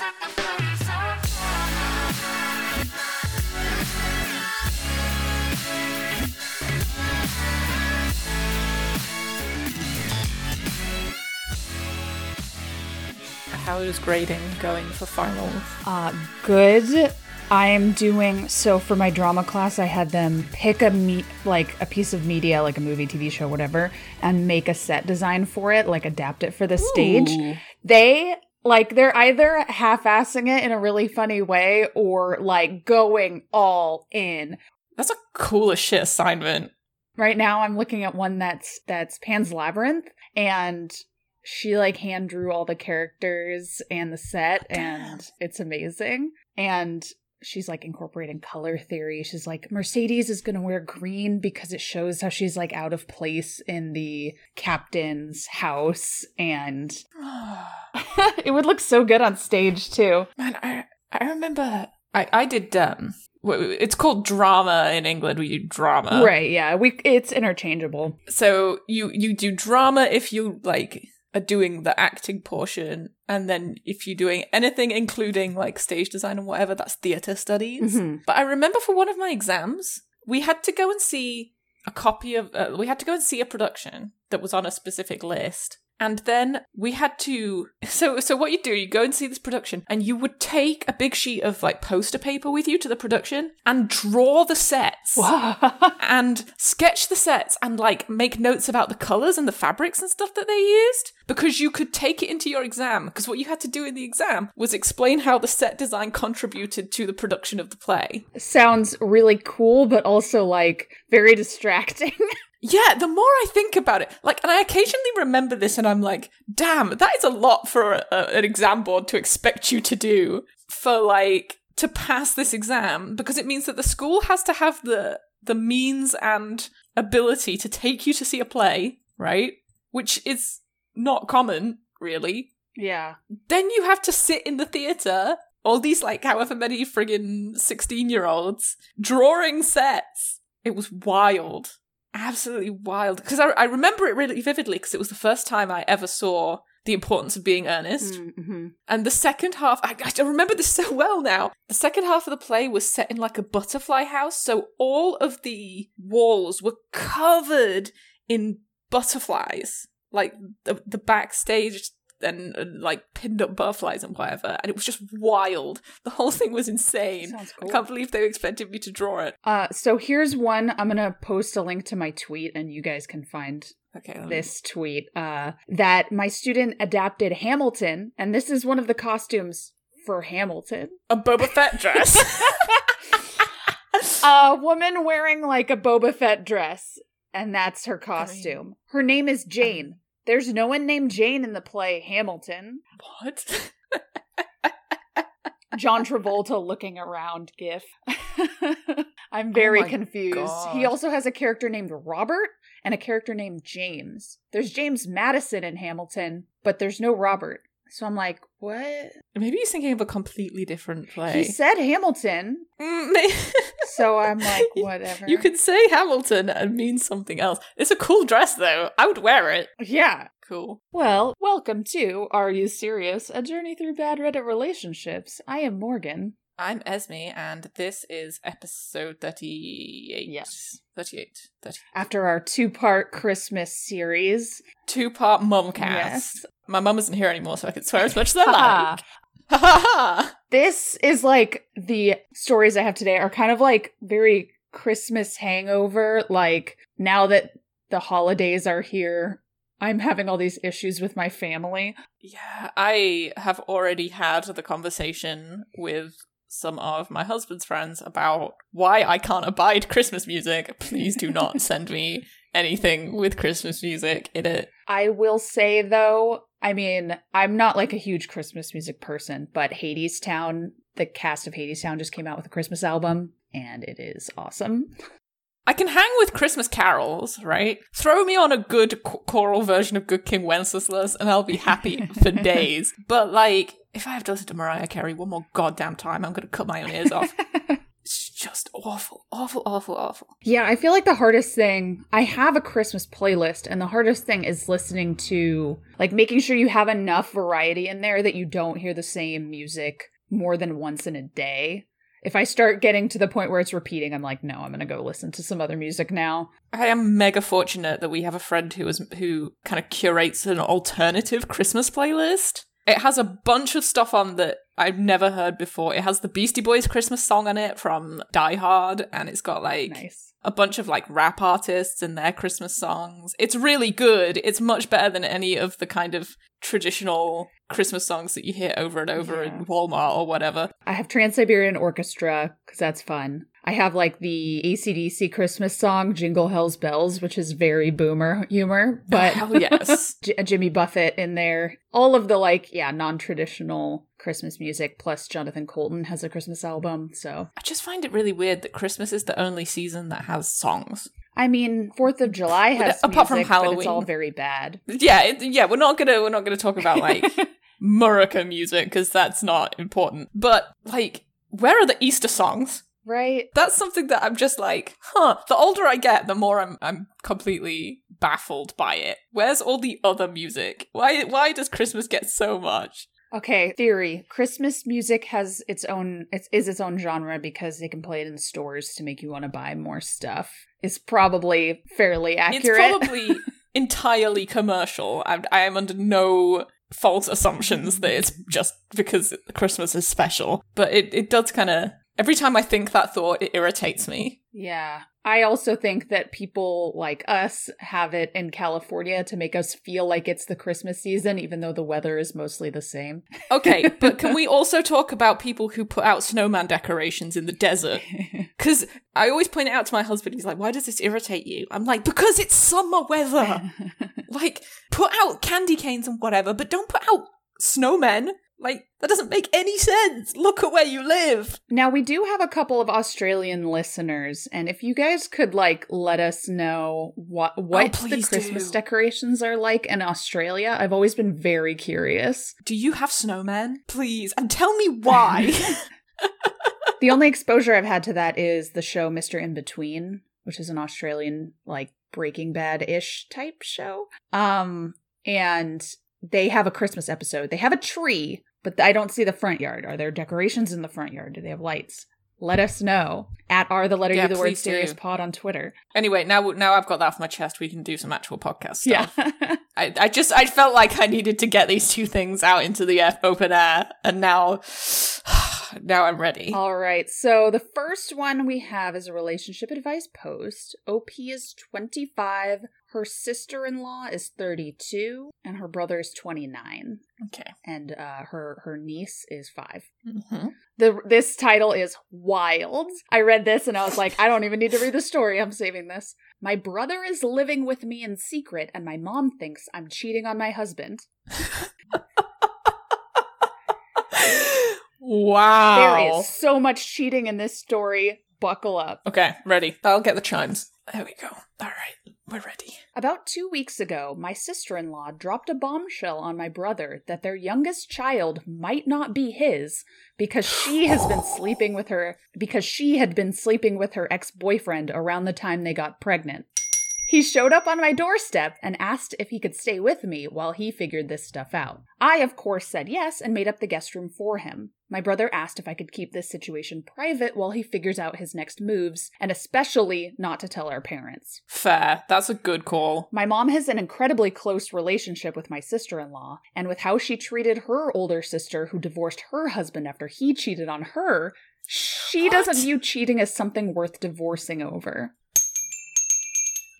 How is grading going for finals? Uh, good. I am doing so for my drama class. I had them pick a meet like a piece of media, like a movie, TV show, whatever, and make a set design for it, like adapt it for the stage. They like they're either half-assing it in a really funny way or like going all in. That's a cool as shit assignment. Right now, I'm looking at one that's that's Pan's Labyrinth, and she like hand drew all the characters and the set, and it's amazing. And she's like incorporating color theory. She's like Mercedes is going to wear green because it shows how she's like out of place in the captain's house, and it would look so good on stage too. Man, I I remember I I did um it's called drama in England. We do drama, right? Yeah, we it's interchangeable. So you you do drama if you like are doing the acting portion, and then if you're doing anything including like stage design and whatever, that's theater studies. Mhm. But I remember for one of my exams, we had to go and see a copy of uh, we had to go and see a production that was on a specific list. And then we had to so so what you do, you go and see this production and you would take a big sheet of like poster paper with you to the production and draw the sets and sketch the sets and like make notes about the colors and the fabrics and stuff that they used because you could take it into your exam because what you had to do in the exam was explain how the set design contributed to the production of the play. Sounds really cool, but also like very distracting. Yeah, the more I think about it, like, and I occasionally remember this and I'm like, damn, that is a lot for a, a- an exam board to expect you to do for like, to pass this exam because it means that the school has to have the, the means and ability to take you to see a play, right? Which is not common, really. yeah. Then you have to sit in the theatre, all these like however many friggin' 16 year olds, drawing sets. It was wild. Absolutely wild. Because I, I remember it really vividly because it was the first time I ever saw the importance of being earnest. Mm-hmm. And the second half, I, I remember this so well now. The second half of the play was set in like a butterfly house. So all of the walls were covered in butterflies, like the, the backstage and uh, like pinned up butterflies and whatever. And it was just wild. The whole thing was insane. Sounds I can't believe they expected me to draw it. Uh, so here's one. I'm gonna post a link to my tweet, and you guys can find Okay. me- this tweet. Uh, that my student adapted Hamilton, and this is one of the costumes for Hamilton. A Boba Fett dress. a woman wearing like a Boba Fett dress, and that's her costume. Her name is Jane. There's no one named Jane in the play Hamilton. what? John Travolta looking around gif. I'm oh very Oh confused. God. He also has a character named Robert and a character named James. There's James Madison in Hamilton, but there's no Robert. So I'm like, what? Maybe he's thinking of a completely different play. He said Hamilton. Mm, So I'm like, whatever. You could say Hamilton and mean something else. It's a cool dress, though. I would wear it. Yeah. Cool. Well, welcome to Are You Serious? A journey through bad Reddit relationships. I am Morgan. I'm Esme, and this is episode 38. Yes. 38. 30. After our two part Christmas series. Two part mumcast. Yes. My mum isn't here anymore, so I can swear as much as I like. Ha ha ha! This is like the stories I have today are kind of like very Christmas hangover. Like now that the holidays are here, I'm having all these issues with my family. Yeah, I have already had the conversation with some of my husband's friends about why I can't abide Christmas music. Please do not send me anything with Christmas music in it. I will say though, I mean, I'm not like a huge Christmas music person, but Hadestown, the cast of Hadestown just came out with a Christmas album and it is awesome. I can hang with Christmas carols, right? Throw me on a good ch- choral version of Good King Wenceslas and I'll be happy for days. But like, if I have to listen to Mariah Carey one more goddamn time, I'm gonna cut my own ears off. It's just awful, awful, awful, awful. Yeah, I feel like the hardest thing, I have a Christmas playlist, and the hardest thing is listening to, like, making sure you have enough variety in there that you don't hear the same music more than once in a day. If I start getting to the point where it's repeating, I'm like, no, I'm gonna go listen to some other music now. I am mega fortunate that we have a friend who is who kind of curates an alternative Christmas playlist. It has a bunch of stuff on that I've never heard before. It has the Beastie Boys Christmas song on it from Die Hard, and it's got like Nice. A bunch of like rap artists and their Christmas songs. It's really good. It's much better than any of the kind of traditional Christmas songs that you hear over and over Yeah. in Walmart or whatever. I have Trans Siberian Orchestra, because that's fun. I have like the ACDC Christmas song, Jingle Hell's Bells, which is very boomer humor, but hell yes. J- Jimmy Buffett in there. All of the like, yeah, non traditional Christmas music, plus Jonathan Coulton has a Christmas album. So, I just find it really weird that Christmas is the only season that has songs. I mean, Fourth of July has apart from music, but it's Halloween. all very bad. Yeah, it, yeah, we're not gonna we're not gonna talk about like Murica music because that's not important. But like, where are the Easter songs? right? That's something that I'm just like, huh. The older I get, the more I'm I'm completely baffled by it. Where's all the other music? Why why does Christmas get so much? Okay, theory. Christmas music has its own it is its own genre because they can play it in stores to make you want to buy more stuff. It's probably fairly accurate. It's probably entirely commercial. I, I am under no false assumptions that it's just because Christmas is special. But it, it does kind of. Every time I think that thought, it irritates me. Yeah. I also think that people like us have it in California to make us feel like it's the Christmas season, even though the weather is mostly the same. Okay, but can we also talk about people who put out snowman decorations in the desert? Because I always point it out to my husband. He's like, why does this irritate you? I'm like, because it's summer weather. like, put out candy canes and whatever, but don't put out snowmen. Like, that doesn't make any sense. Look at where you live. now, we do have a couple of Australian listeners, and if you guys could like let us know what what the Christmas do. decorations are like in Australia, I've always been very curious. Do you have snowmen? Please, and tell me why. the only exposure I've had to that is the show Mr. Inbetween, which is an Australian like Breaking Bad ish type show. Um, and they have a Christmas episode. They have a tree, but I don't see the front yard. Are there decorations in the front yard? Do they have lights? Let us know at are the letter Yeah, you the word please do. serious pod on Twitter. anyway, now now I've got that off my chest. We can do some actual podcast stuff. Yeah. I, I just I felt like I needed to get these two things out into the uh, open air, and now now I'm ready. All right. So the first one we have is a relationship advice post. OP is 25, her sister-in-law is 32, and her brother is 29, Okay. and uh, her her niece is 5. hmm The this title is wild. I read this and I was like, I don't even need to read the story. I'm saving this. My brother is living with me in secret and my mom thinks I'm cheating on my husband. wow. There is so much cheating in this story. Buckle up. Okay, ready. I'll get the chimes. There we go. All right, we're ready. About two weeks ago, my sister in law dropped a bombshell on my brother that their youngest child might not be his because she has been sleeping with her because she had been sleeping with her ex-boyfriend around the time they got pregnant. He showed up on my doorstep and asked if he could stay with me while he figured this stuff out. I, of course, said yes and made up the guest room for him. My brother asked if I could keep this situation private while he figures out his next moves, and especially not to tell our parents. Fair. That's a good call. My mom has an incredibly close relationship with my sister in law, and with how she treated her older sister who divorced her husband after he cheated on her, she doesn't view cheating as something worth divorcing over.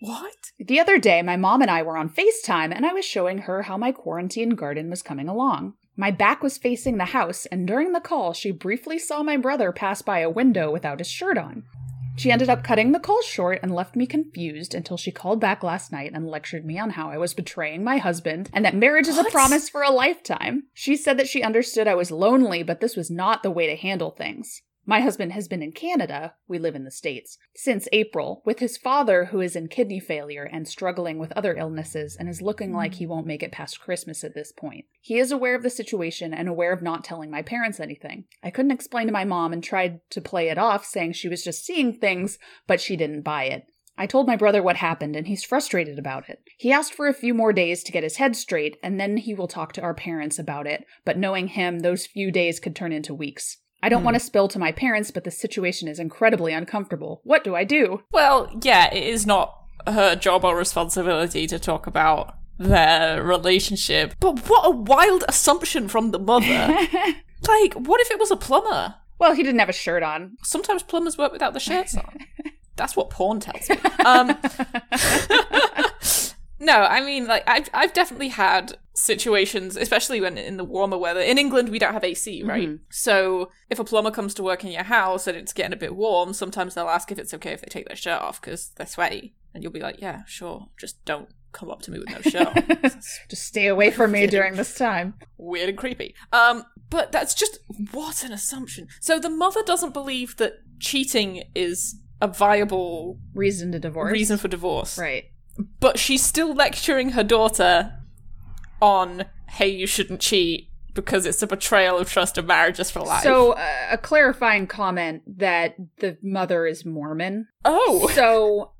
What? The other day, my mom and I were on FaceTime, and I was showing her how my quarantine garden was coming along. My back was facing the house, and during the call, she briefly saw my brother pass by a window without his shirt on. She ended up cutting the call short and left me confused until she called back last night and lectured me on how I was betraying my husband and that marriage is a promise for a lifetime. She said that she understood I was lonely, but this was not the way to handle things. My husband has been in Canada, we live in the States, since April, with his father who is in kidney failure and struggling with other illnesses and is looking like he mm. won't make it past Christmas at this point. He is aware of the situation and aware of not telling my parents anything. I couldn't explain to my mom and tried to play it off, saying she was just seeing things, but she didn't buy it. I told my brother what happened, and he's frustrated about it. He asked for a few more days to get his head straight, and then he will talk to our parents about it, but knowing him, those few days could turn into weeks. I don't want to spill to my parents, but the situation is incredibly uncomfortable. What do I do? Well, yeah, it is not her job or responsibility to talk about their relationship. But what a wild assumption from the mother. like, what if it was a plumber? well, he didn't have a shirt on. Sometimes plumbers work without the shirts on. That's what porn tells me. Um, no, I mean, like I've I've definitely had situations, especially when in the warmer weather. In England, we don't have AC, right? Mhm. So if a plumber comes to work in your house and it's getting a bit warm, sometimes they'll ask if it's okay if they take their shirt off because they're sweaty, and you'll be like, "Yeah, sure, just don't come up to me with no shirt." Just stay away from me during this time. weird and creepy. Um, but that's just what an assumption. So the mother doesn't believe that cheating is a viable Reason to divorce. reason for divorce, Right. But she's still lecturing her daughter on, "Hey, you shouldn't cheat." Because it's a betrayal of trust and marriages for life. So, uh, a clarifying comment that the mother is Mormon. oh, So,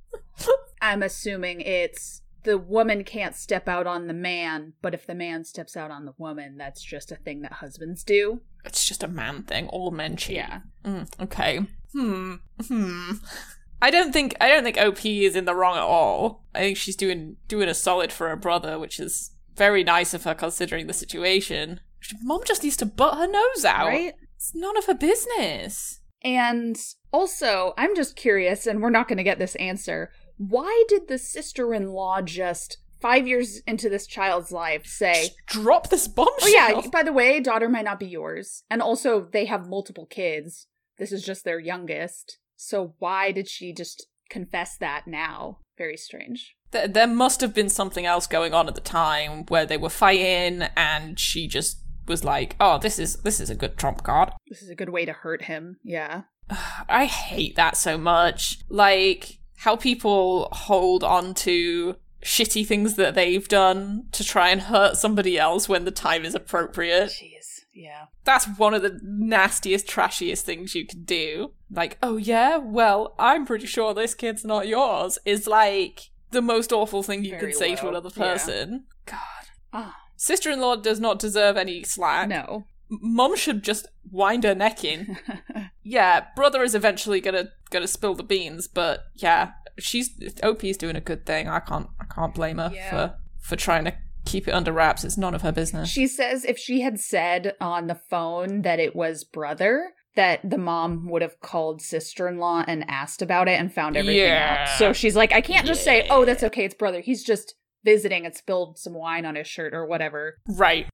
I'm assuming it's the woman can't step out on the man, but if the man steps out on the woman, that's just a thing that husbands do. it's just a man thing. All men cheat. Yeah. Mm, okay. Hmm. Hmm. I don't think I don't think OP is in the wrong at all. I think she's doing doing a solid for her brother, which is very nice of her considering the situation. Mom just needs to butt her nose out. Right? It's none of her business. And also, I'm just curious, and we're not going to get this answer. Why did the sister in law just, five years into this child's life, say, Just drop this bombshell. Oh, yeah, by the way, daughter might not be yours. And also, they have multiple kids. This is just their youngest. So, why did she just confess that now? Very strange. There, there must have been something else going on at the time where they were fighting, and she just was like, "Oh, this is this is a good trump card." This is a good way to hurt him. Yeah. I hate that so much. Like how people hold on to shitty things that they've done to try and hurt somebody else when the time is appropriate. Jeez. Yeah. That's one of the nastiest, trashiest things you can do. Like, oh yeah, well, I'm pretty sure this kid's not yours, is like the most awful thing you Very can say to low. another Yeah. person. God. Ah, Sister in law does not deserve any slack. no. Mom should just wind her neck in. yeah, brother is eventually gonna gonna spill the beans, but yeah, she's OP's doing a good thing. I can't I can't blame her Yeah. for for trying to keep it under wraps. It's none of her business. She says if she had said on the phone that it was brother, that the mom would have called sister in law and asked about it and found everything Yeah. out. So she's like, I can't just say, oh, that's okay, it's brother. He's just visiting and spilled some wine on his shirt or whatever. right.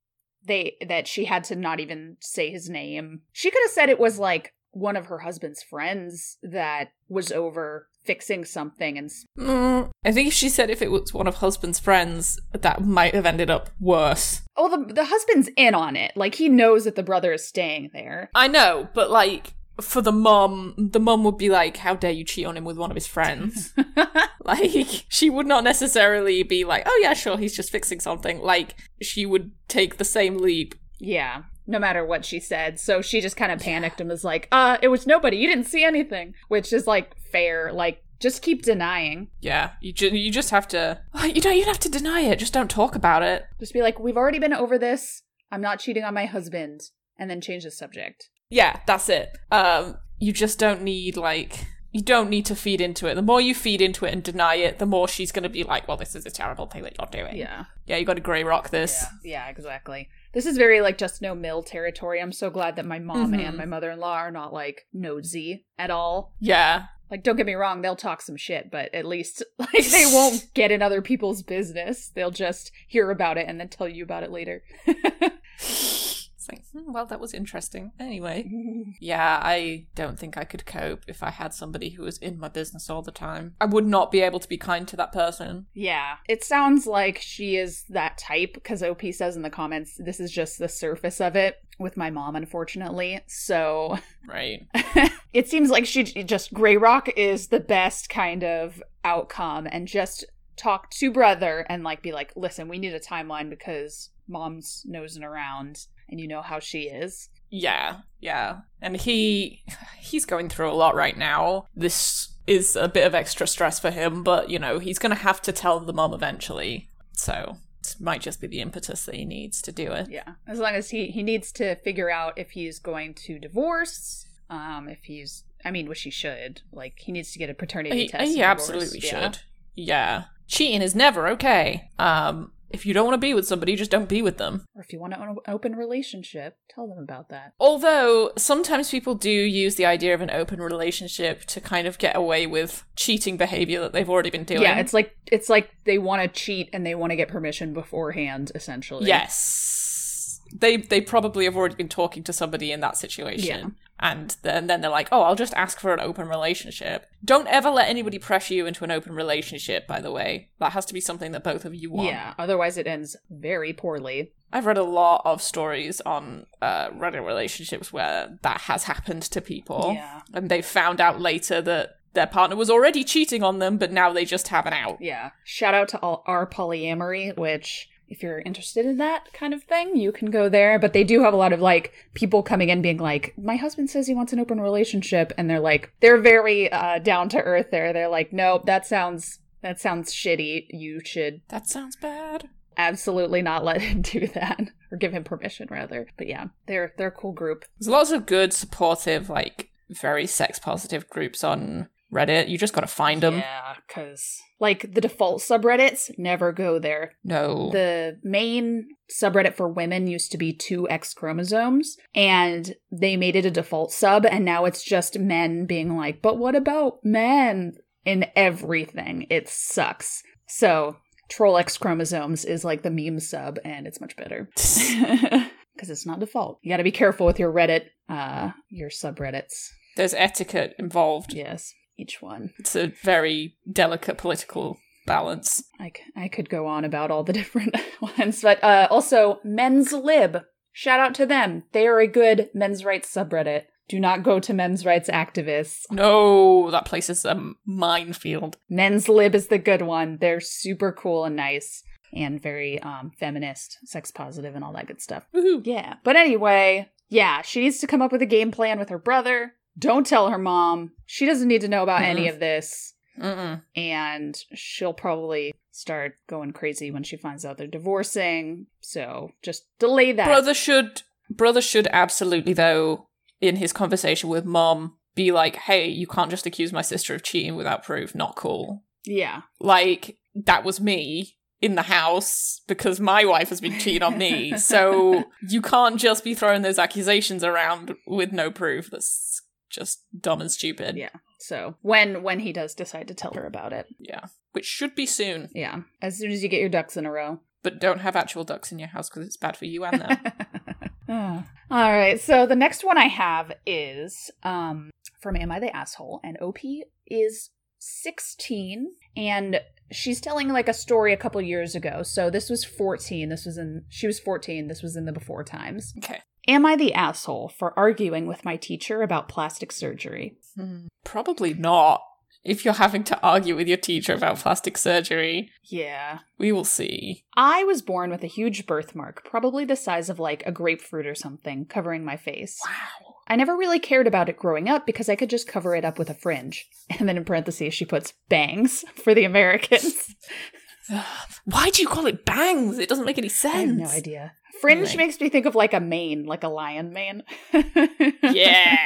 They that she had to not even say his name. She could have said it was like one of her husband's friends that was over fixing something and Mm, I think if she said if it was one of husband's friends, that might have ended up worse. oh the the husband's in on it. Like he knows that the brother is staying there. I know, but like for the mom, the mom would be like, "How dare you cheat on him with one of his friends?" like she would not necessarily be like, "Oh yeah, sure, he's just fixing something." Like she would take the same leap. Yeah, no matter what she said. So she just kind of panicked and was like, uh, it was nobody. You didn't see anything. Which is like fair. Like, just keep denying. Yeah, you ju- you just have to. You don't even have to deny it. Just don't talk about it. Just be like, we've already been over this. I'm not cheating on my husband. And then change the subject. Yeah, that's it. Um, you just don't need like you don't need to feed into it. The more you feed into it and deny it, the more she's going to be like, "Well, this is a terrible thing that you're doing." Yeah. yeah, you got to grey rock this. Yeah, yeah, exactly. This is very like just no MIL territory. I'm so glad that my mom Mhm. and my mother in law are not like nosy at all. Yeah, Like, don't get me wrong, they'll talk some shit, but at least like they won't get in other people's business. They'll just hear about it and then tell you about it later. It's like, hmm, well, that was interesting. Anyway, yeah, I don't think I could cope if I had somebody who was in my business all the time. I would not be able to be kind to that person. Yeah. It sounds like she is that type because OP says in the comments this is just the surface of it. With my mom, unfortunately. So Right. it seems like she just Grey Rock is the best kind of outcome and just talk to brother and like be like, listen, we need a timeline because mom's nosing around and you know how she is. Yeah, yeah. And he he's going through a lot right now. This is a bit of extra stress for him, but you know, he's going to have to tell the mom eventually. So, might just be the impetus that he needs to do it. Yeah. As long as he he needs to figure out if he's going to divorce, um if he's I mean, which he should. Like he needs to get a paternity He, test. he absolutely divorce. Yeah. should. Yeah. Cheating is never okay. Um if you don't want to be with somebody, just don't be with them. Or if you want an open relationship, tell them about that. Although sometimes people do use the idea of an open relationship to kind of get away with cheating behavior that they've already been doing. Yeah, it's like it's like they want to cheat and they want to get permission beforehand, essentially. Yes. They they probably have already been talking to somebody in that situation. Yeah. And then, then they're like, oh, I'll just ask for an open relationship. Don't ever let anybody pressure you into an open relationship, by the way. That has to be something that both of you want. Yeah. Otherwise, it ends very poorly. I've read a lot of stories on uh, Reddit relationships where that has happened to people. Yeah. And they found out later that their partner was already cheating on them, but now they just have an out. Yeah. Shout out to all our polyamory, which if you're interested in that kind of thing, you can go there. But they do have a lot of like people coming in being like, My husband says he wants an open relationship and they're like they're very uh down to earth there. They're like, Nope, that sounds that sounds shitty. You should That sounds bad. absolutely not let him do that. Or give him permission rather. But yeah, they're they're a cool group. There's lots of good, supportive, like very sex positive groups on Reddit. You just gotta find them. Yeah, because like the default subreddits never go there. No. The main subreddit for women used to be two X chromosomes, and they made it a default sub, and now it's just men being like, but what about men? In everything. It sucks. So, Troll X chromosomes is like the meme sub, and it's much better. Because it's not default. You gotta be careful with your Reddit, uh, your subreddits. There's etiquette involved. Yes, each one. It's a very delicate political balance. I, c- I could go on about all the different ones, but uh, also Men's Lib. Shout out to them. They are a good men's rights subreddit. Do not go to men's rights activists. No, that place is a minefield. Men's Lib is the good one. They're super cool and nice and very um, feminist, sex positive, and all that good stuff. Woohoo. Yeah. But anyway, yeah, she needs to come up with a game plan with her brother. Don't tell her mom. She doesn't need to know about any Mhm. of this. Mm-mm. and she'll probably start going crazy when she finds out they're divorcing. So just delay that. Brother should brother should absolutely though in his conversation with mom be like, "Hey, you can't just accuse my sister of cheating without proof. Not cool." yeah, Like that was me in the house because my wife has been cheating on me. So you can't just be throwing those accusations around with no proof. That's just dumb and stupid. Yeah. So when when he does decide to tell her about it, Yeah. Which should be soon. yeah, as soon as you get your ducks in a row. But don't have actual ducks in your house because it's bad for you and them. Ah. All right. So the next one I have is um from Am I the Asshole? And OP is 16 and she's telling like a story a couple years ago. So this was 14. This was in she was 14. This was in the before times. okay. Am I the asshole for arguing with my teacher about plastic surgery? Hmm, Probably not. If you're having to argue with your teacher about plastic surgery, Yeah. we will see. I was born with a huge birthmark, probably the size of like a grapefruit or something, covering my face. Wow. I never really cared about it growing up because I could just cover it up with a fringe. And then in parentheses, she puts bangs for the Americans. Why do you call it bangs? It doesn't make any sense. I have no idea. Fringe Right. makes me think of like a mane, like a lion mane. Yeah.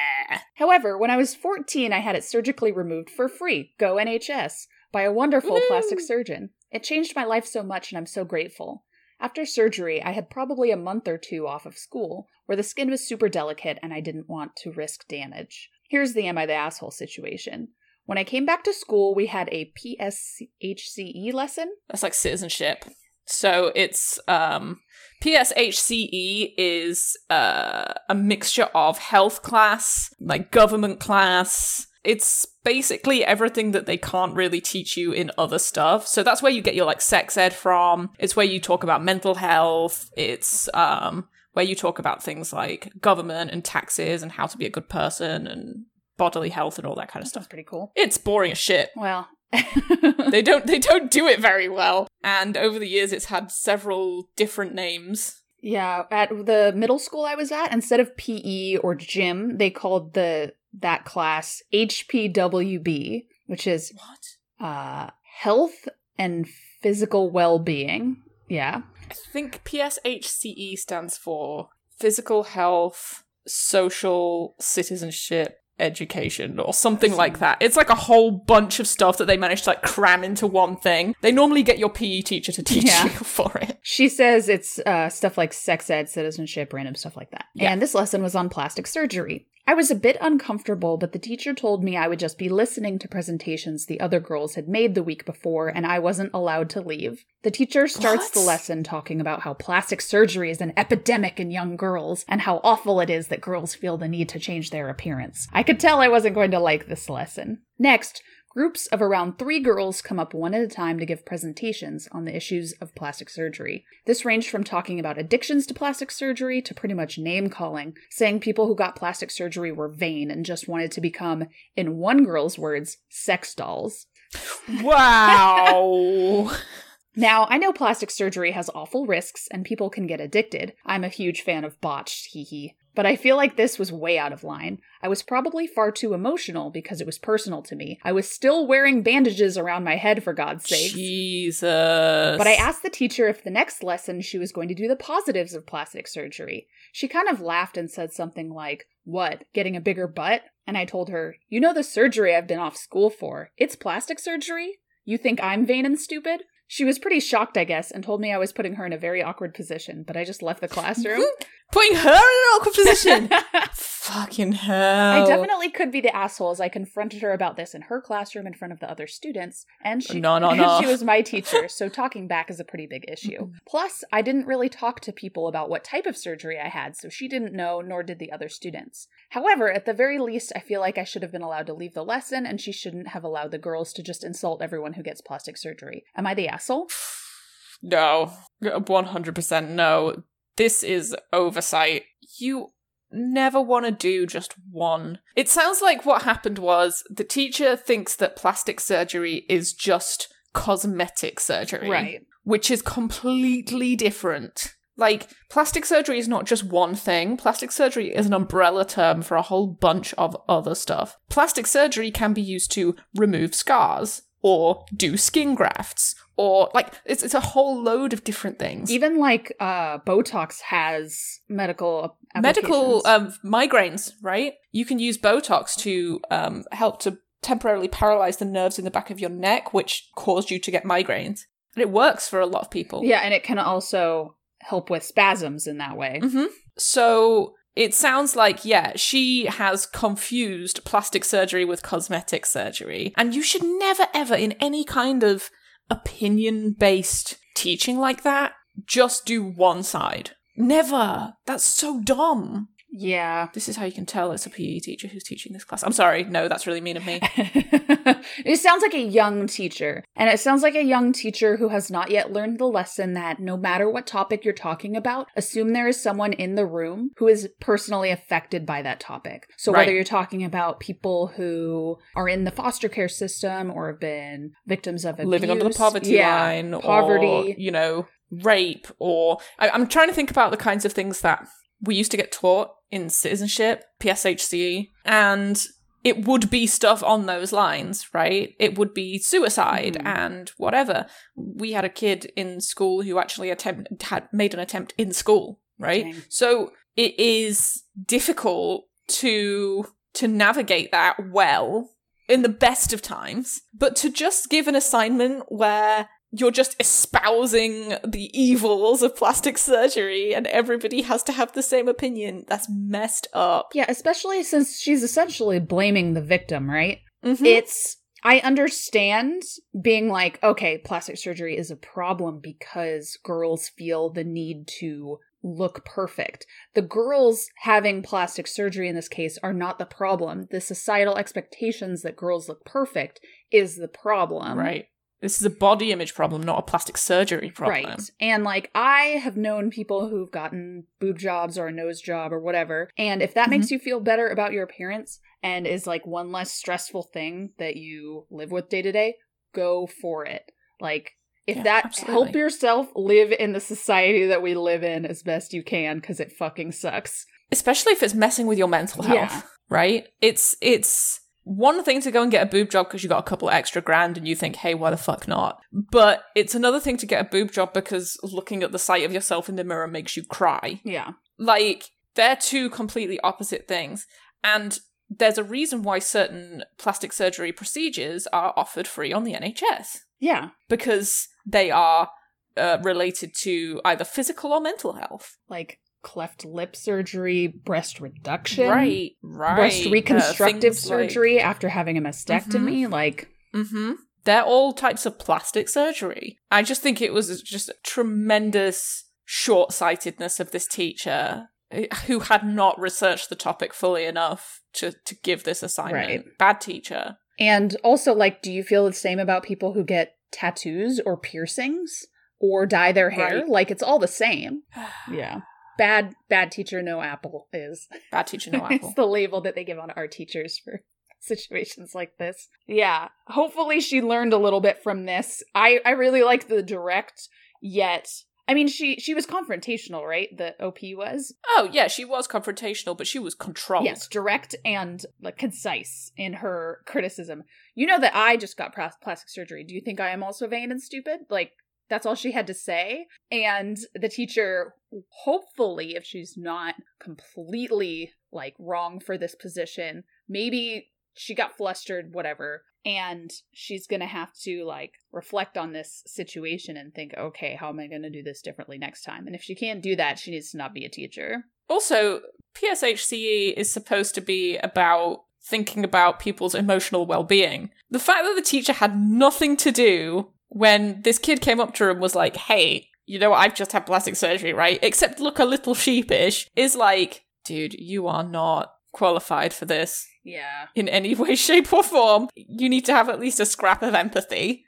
However, when I was 14, I had it surgically removed for free. Go NHS. By a wonderful Woo! plastic surgeon. It changed my life so much, and I'm so grateful. After surgery, I had probably a month or two off of school, where the skin was super delicate and I didn't want to risk damage. Here's the Am I the Asshole situation. When I came back to school, we had a PSHCE lesson. That's like citizenship. So it's um PSHCE is uh, a mixture of health class, like government class. It's basically everything that they can't really teach you in other stuff. So that's where you get your like sex ed from. It's where you talk about mental health. It's um where you talk about things like government and taxes and how to be a good person and bodily health and all that kind of That's stuff. pretty cool. It's boring as shit. Well, they don't they don't do it very well. And over the years it's had several different names. yeah, at the middle school I was at, instead of PE or gym, they called the that class HPWB, which is What? uh health and physical well-being. Yeah. I think PSHCE stands for physical health, social citizenship, education, or something like that. It's like a whole bunch of stuff that they managed to like cram into one thing. They normally get your PE teacher to teach Yeah. you for it. She says it's uh, stuff like sex ed, citizenship, random stuff like that. Yeah. And this lesson was on plastic surgery. I was a bit uncomfortable, but the teacher told me I would just be listening to presentations the other girls had made the week before, and I wasn't allowed to leave. The teacher starts What? the lesson talking about how plastic surgery is an epidemic in young girls, and how awful it is that girls feel the need to change their appearance. I could tell I wasn't going to like this lesson. Next, Groups of around three girls come up one at a time to give presentations on the issues of plastic surgery. This ranged from talking about addictions to plastic surgery to pretty much name calling, saying people who got plastic surgery were vain and just wanted to become, in one girl's words, sex dolls. Wow. Now, I know plastic surgery has awful risks and people can get addicted. I'm a huge fan of botched, hee hee. But I feel like this was way out of line. I was probably far too emotional because it was personal to me. I was still wearing bandages around my head, for God's sake. Jesus. But I asked the teacher if the next lesson she was going to do the positives of plastic surgery. She kind of laughed and said something like, What, getting a bigger butt? And I told her, You know the surgery I've been off school for. It's plastic surgery? You think I'm vain and stupid? She was pretty shocked, I guess, and told me I was putting her in a very awkward position, but I just left the classroom. Putting her in an awkward position. Fucking hell. I definitely could be the asshole as I confronted her about this in her classroom in front of the other students, and she No, no, no. she was my teacher, so talking back is a pretty big issue. Plus, I didn't really talk to people about what type of surgery I had, so she didn't know, nor did the other students. However, at the very least, I feel like I should have been allowed to leave the lesson, and she shouldn't have allowed the girls to just insult everyone who gets plastic surgery. Am I the asshole? No. 100% no. This is oversight. You never want to do just one. It sounds like what happened was the teacher thinks that plastic surgery is just cosmetic surgery. Right. Which is completely different. Like, plastic surgery is not just one thing. Plastic surgery is an umbrella term for a whole bunch of other stuff. Plastic surgery can be used to remove scars, or do skin grafts, or like, it's, it's a whole load of different things. Even like uh, Botox has medical Medical um, migraines, right? You can use Botox to um, help to temporarily paralyze the nerves in the back of your neck, which caused you to get migraines. And it works for a lot of people. Yeah, and it can also help with spasms in that way. hmm So it sounds like, yeah, she has confused plastic surgery with cosmetic surgery. And you should never, ever, in any kind of opinion based teaching like that, just do one side. Never. That's so dumb. Yeah. This is how you can tell it's a PE teacher who's teaching this class. I'm sorry. No, that's really mean of me. it sounds like a young teacher. And it sounds like a young teacher who has not yet learned the lesson that no matter what topic you're talking about, assume there is someone in the room who is personally affected by that topic. So whether you're talking about people who are in the foster care system or have been victims of abuse, Living under the poverty yeah, line, poverty, or, you know, rape, or. I- I'm trying to think about the kinds of things that we used to get taught in citizenship, PSHCE, E, and it would be stuff on those lines, right? It would be suicide Mhm. and whatever. We had a kid in school who actually attempt had made an attempt in school, right? Dang. So it is difficult to to navigate that well in the best of times, but to just give an assignment where you're just espousing the evils of plastic surgery and everybody has to have the same opinion, that's messed up. Yeah, especially since she's essentially blaming the victim, right? Mhm. It's I understand being like, okay, plastic surgery is a problem because girls feel the need to look perfect. The girls having plastic surgery in this case are not the problem. The societal expectations that girls look perfect is the problem. right. This is a body image problem, not a plastic surgery problem. Right. And like I have known people who've gotten boob jobs or a nose job or whatever. And if that Mhm. makes you feel better about your appearance and is like one less stressful thing that you live with day to day, go for it. Like if Yeah, that absolutely. help yourself live in the society that we live in as best you can because it fucking sucks. Especially if it's messing with your mental health, Yeah. right? It's it's one thing to go and get a boob job because you got a couple extra grand and you think, hey, why the fuck not? But it's another thing to get a boob job because looking at the sight of yourself in the mirror makes you cry. Yeah. Like, they're two completely opposite things. And there's a reason why certain plastic surgery procedures are offered free on the NHS Yeah. because they are uh, related to either physical or mental health. Like cleft lip surgery, breast reduction. Right, right. breast reconstructive like- surgery after having a mastectomy. Like, Mm-hmm. They're all types of plastic surgery. I just think it was just a tremendous short sightedness of this teacher eh, who had not researched the topic fully enough to, to give this assignment. Right. Bad teacher. and also, like, do you feel the same about people who get tattoos or piercings or dye their hair? Right. Like, it's all the same. Yeah. Bad, bad teacher, no apple is. Bad teacher, no apple. it's the label that they give on our teachers for situations like this. Yeah. Hopefully she learned a little bit from this. I I really like the direct yet I mean she she was confrontational, right? The OP was. Oh, yeah, she was confrontational, but she was controlled. Yes, direct and like concise in her criticism. You know that I just got plastic surgery. Do you think I am also vain and stupid? Like that's all she had to say. And the teacher, hopefully, if she's not completely like wrong for this position, maybe she got flustered, whatever. And she's gonna have to like reflect on this situation and think, okay, how am I gonna do this differently next time? And if she can't do that, she needs to not be a teacher. Also, PSHCE is supposed to be about thinking about people's emotional well being. The fact that the teacher had nothing to do when this kid came up to her and was like, hey, you know, I've just had plastic surgery, right? Except look a little sheepish, is like, dude, you are not qualified for this Yeah. in any way, shape, or form. You need to have at least a scrap of empathy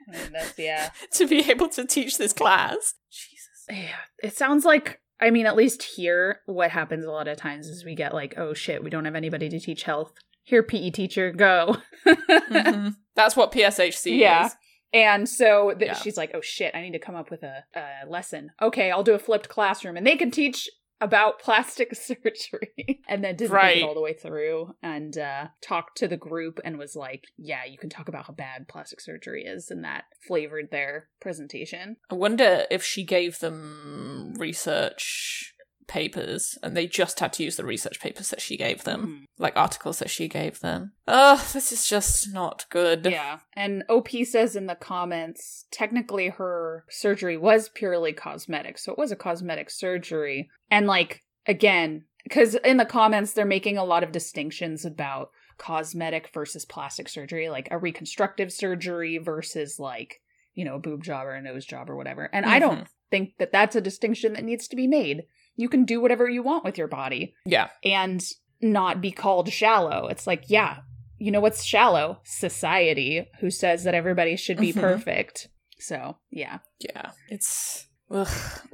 yeah. to be able to teach this class. Jesus. Yeah, it sounds like I mean, at least here, what happens a lot of times is we get like, oh shit, we don't have anybody to teach health. Here, PE teacher, go. Mhm. That's what PSHC Yeah. is. And so th- Yeah. she's like, oh shit, I need to come up with a, a lesson. Okay, I'll do a flipped classroom, and they can teach about plastic surgery. and then didn't Right. it all the way through and uh, talked to the group and was like, yeah, you can talk about how bad plastic surgery is, and that flavored their presentation. I wonder if she gave them research papers and they just had to use the research papers that she gave them, Mhm. like articles that she gave them. Ugh, this is just not good. Yeah. And OP says in the comments, technically her surgery was purely cosmetic. So it was a cosmetic surgery. And like, again, because in the comments, they're making a lot of distinctions about cosmetic versus plastic surgery, like a reconstructive surgery versus like, you know, a boob job or a nose job or whatever. And I don't think that that's a distinction that needs to be made. You can do whatever you want with your body Yeah. and not be called shallow. It's like, yeah, you know what's shallow? Society, who says that everybody should be Mhm. perfect. So, yeah. Yeah. It's ugh,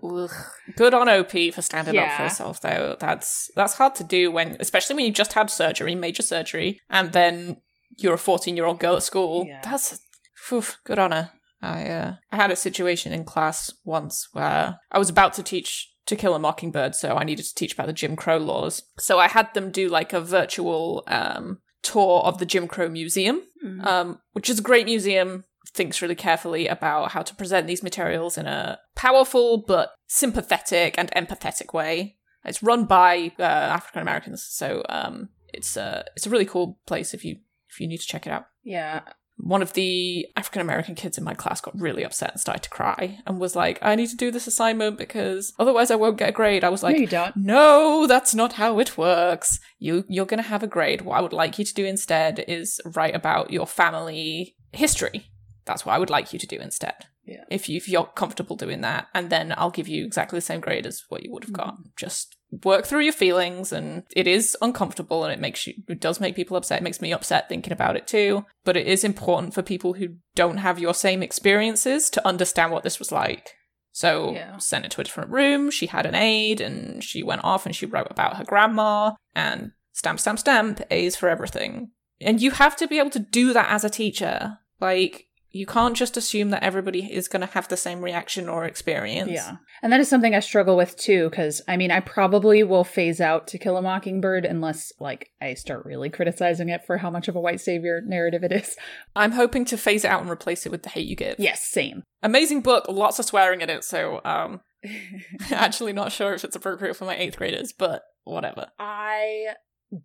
ugh. good on OP for standing up for herself though. That's that's hard to do when especially when you just had surgery, major surgery, and then you're a 14 year old girl at school. Yeah. That's phew, good on her. I uh, I had a situation in class once where I was about to teach To Kill a Mockingbird, so I needed to teach about the Jim Crow laws. So I had them do like a virtual um, tour of the Jim Crow Museum, um, which is a great museum. Thinks really carefully about how to present these materials in a powerful but sympathetic and empathetic way. It's run by uh, African Americans, so um, it's a it's a really cool place if you if you need to check it out yeah. One of the African American kids in my class got really upset and started to cry and was like, I need to do this assignment because otherwise I won't get a grade. I was no, like, don't. no, that's not how it works. You you're gonna have a grade. What I would like you to do instead is write about your family history. That's what I would like you to do instead. Yeah. If you if you're comfortable doing that, and then I'll give you exactly the same grade as what you would have mm-hmm. got. Just work through your feelings and it is uncomfortable and it makes you it does make people upset. It makes me upset thinking about it too. But it is important for people who don't have your same experiences to understand what this was like. So Yeah. sent her to a different room. She had an aide and she went off and she wrote about her grandma and stamp stamp stamp a's for everything. And you have to be able to do that as a teacher. Like you can't just assume that everybody is going to have the same reaction or experience Yeah. And that is something I struggle with too, because I mean, I probably will phase out To Kill a Mockingbird unless, like, I start really criticizing it for how much of a white savior narrative it is. i'm hoping to phase it out and replace it with the hate you give Yes, same. amazing book lots of swearing in it so um actually not sure if it's appropriate for my eighth graders but whatever I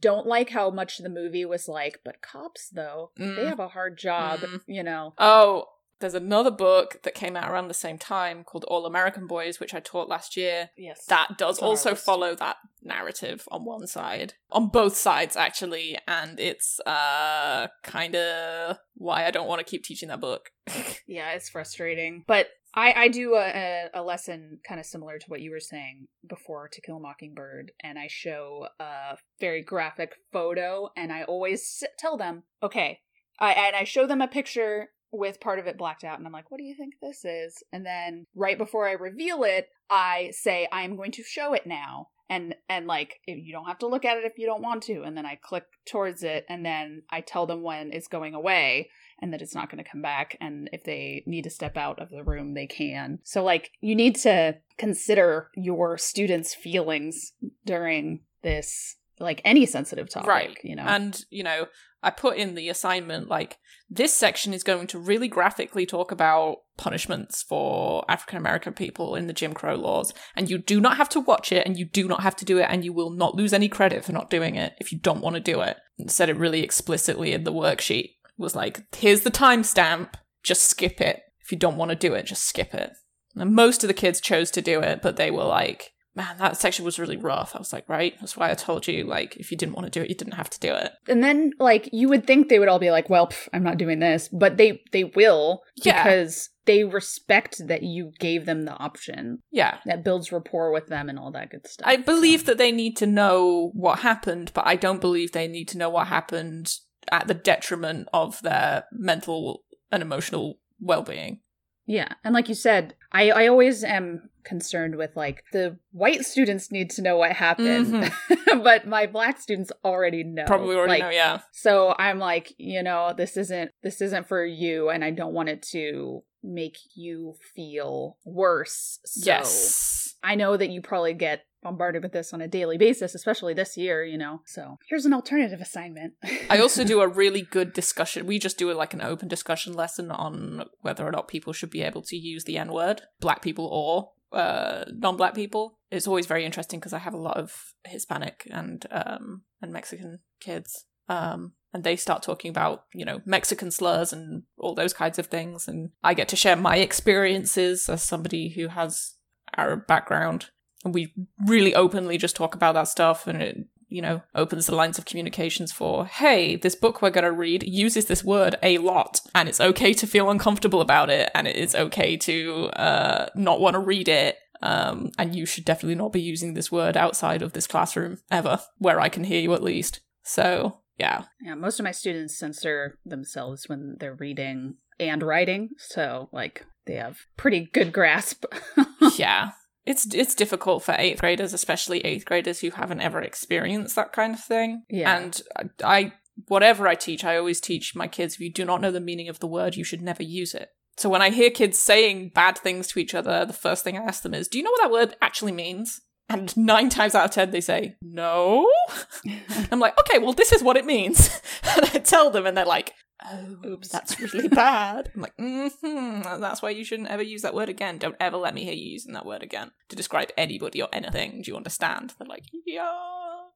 don't like how much the movie was like, but cops, though, they Mm. have a hard job, Mm. you know. oh there's another book that came out around the same time called all american boys which i taught last year Yes. that does It's on our also follow that narrative on one side on both sides actually and it's uh kind of why i don't want to keep teaching that book Yeah, it's frustrating. But I, I do a, a, lesson kind of similar to what you were saying before To Kill a Mockingbird, and I show a very graphic photo, and I always tell them, okay, I, and I show them a picture with part of it blacked out, and I'm like, what do you think this is? And then right before I reveal it, I say, I'm going to show it now. And and like you don't have to look at it if you don't want to, and then I click towards it, and then I tell them when it's going away, and that it's not going to come back and if they need to step out of the room they can. So like you need to consider your students feelings during this like any sensitive topic right you know? And you know i put in the assignment like this section is going to really graphically talk about punishments for african american people in the jim crow laws and you do not have to watch it and you do not have to do it and you will not lose any credit for not doing it if you don't want to do it and said it really explicitly in the worksheet was like here's the timestamp just skip it if you don't want to do it just skip it and most of the kids chose to do it but they were like man, that section was really rough. I was like, right, that's why I told you, like, if you didn't want to do it, you didn't have to do it. and then like you would think they would all be like well pff, i'm not doing this but they they will Yeah. because they respect that you gave them the option Yeah. that builds rapport with them and all that good stuff I believe that they need to know what happened, but I don't believe they need to know what happened at the detriment of their mental and emotional well being. Yeah, and like you said, I I always am concerned with like the white students need to know what happened, mm-hmm. but my black students already know. Probably already Like, know, yeah. So I'm like, you know, this isn't this isn't for you, and I don't want it to make you feel worse. So yes. I know that you probably get bombarded with this on a daily basis, especially this year, you know. So here's an alternative assignment. I also do a really good discussion. We just do like an open discussion lesson on whether or not people should be able to use the N word, black people or uh, non-black people. It's always very interesting because I have a lot of Hispanic and um, and Mexican kids, um, and they start talking about you know Mexican slurs and all those kinds of things, and I get to share my experiences as somebody who has Arab background, and we really openly just talk about that stuff, and it you know, opens the lines of communications for, hey, this book we're going to read uses this word a lot, and it's okay to feel uncomfortable about it, and it is okay to uh, not want to read it. Um, and you should definitely not be using this word outside of this classroom ever, where I can hear you at least. So, yeah. Yeah, most of my students censor themselves when they're reading and writing, so like they have pretty good grasp. yeah. It's it's difficult for eighth graders, especially eighth graders who haven't ever experienced that kind of thing. Yeah. And I, I whatever I teach, I always teach my kids if you do not know the meaning of the word, you should never use it. So when I hear kids saying bad things to each other, the first thing I ask them is, "Do you know what that word actually means?" And nine times out of ten, they say, "No." I'm like, "Okay, well, this is what it means," and I tell them, and they're like, "Oh, Oops. that's really bad." I'm like, "Hmm, that's why you shouldn't ever use that word again. Don't ever let me hear you using that word again to describe anybody or anything. Do you understand?" They're like, "Yeah."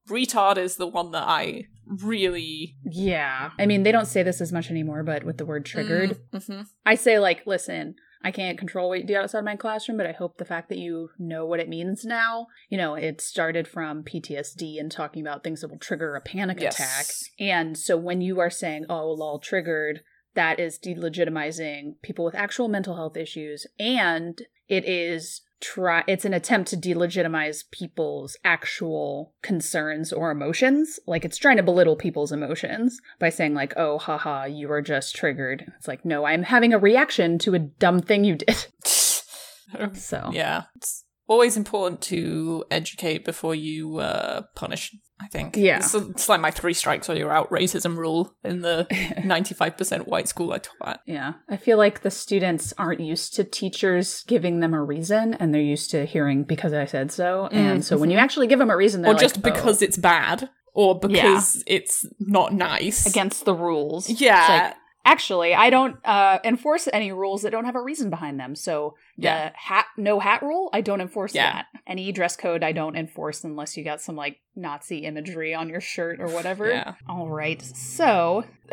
Retard is the one that I really yeah. I mean, they don't say this as much anymore, but with the word triggered, Mm-hmm. I say like, listen, I can't control what you do outside my classroom, but I hope the fact that you know what it means now. You know, it started from PTSD and talking about things that will trigger a panic Yes. attack. And so when you are saying, oh, lol, triggered, that is delegitimizing people with actual mental health issues. And it is try it's an attempt to delegitimize people's actual concerns or emotions. Like it's trying to belittle people's emotions by saying like oh haha you are just triggered. It's like no i'm having a reaction to a dumb thing you did. So. Yeah. It's always important to educate before you uh, punish I think. Yeah. It's, it's, like my three strikes or you're out racism rule in the 95% white school I taught at. Yeah. I feel like the students aren't used to teachers giving them a reason and they're used to hearing because I said so. And mm-hmm. so when you actually give them a reason, or like, just because oh. it's bad or because yeah. it's not nice. Against the rules. Yeah. Actually i don't uh, enforce any rules that don't have a reason behind them so yeah. the hat no hat rule i don't enforce yeah. that any dress code i don't enforce unless you got some like nazi imagery on your shirt or whatever yeah. all right so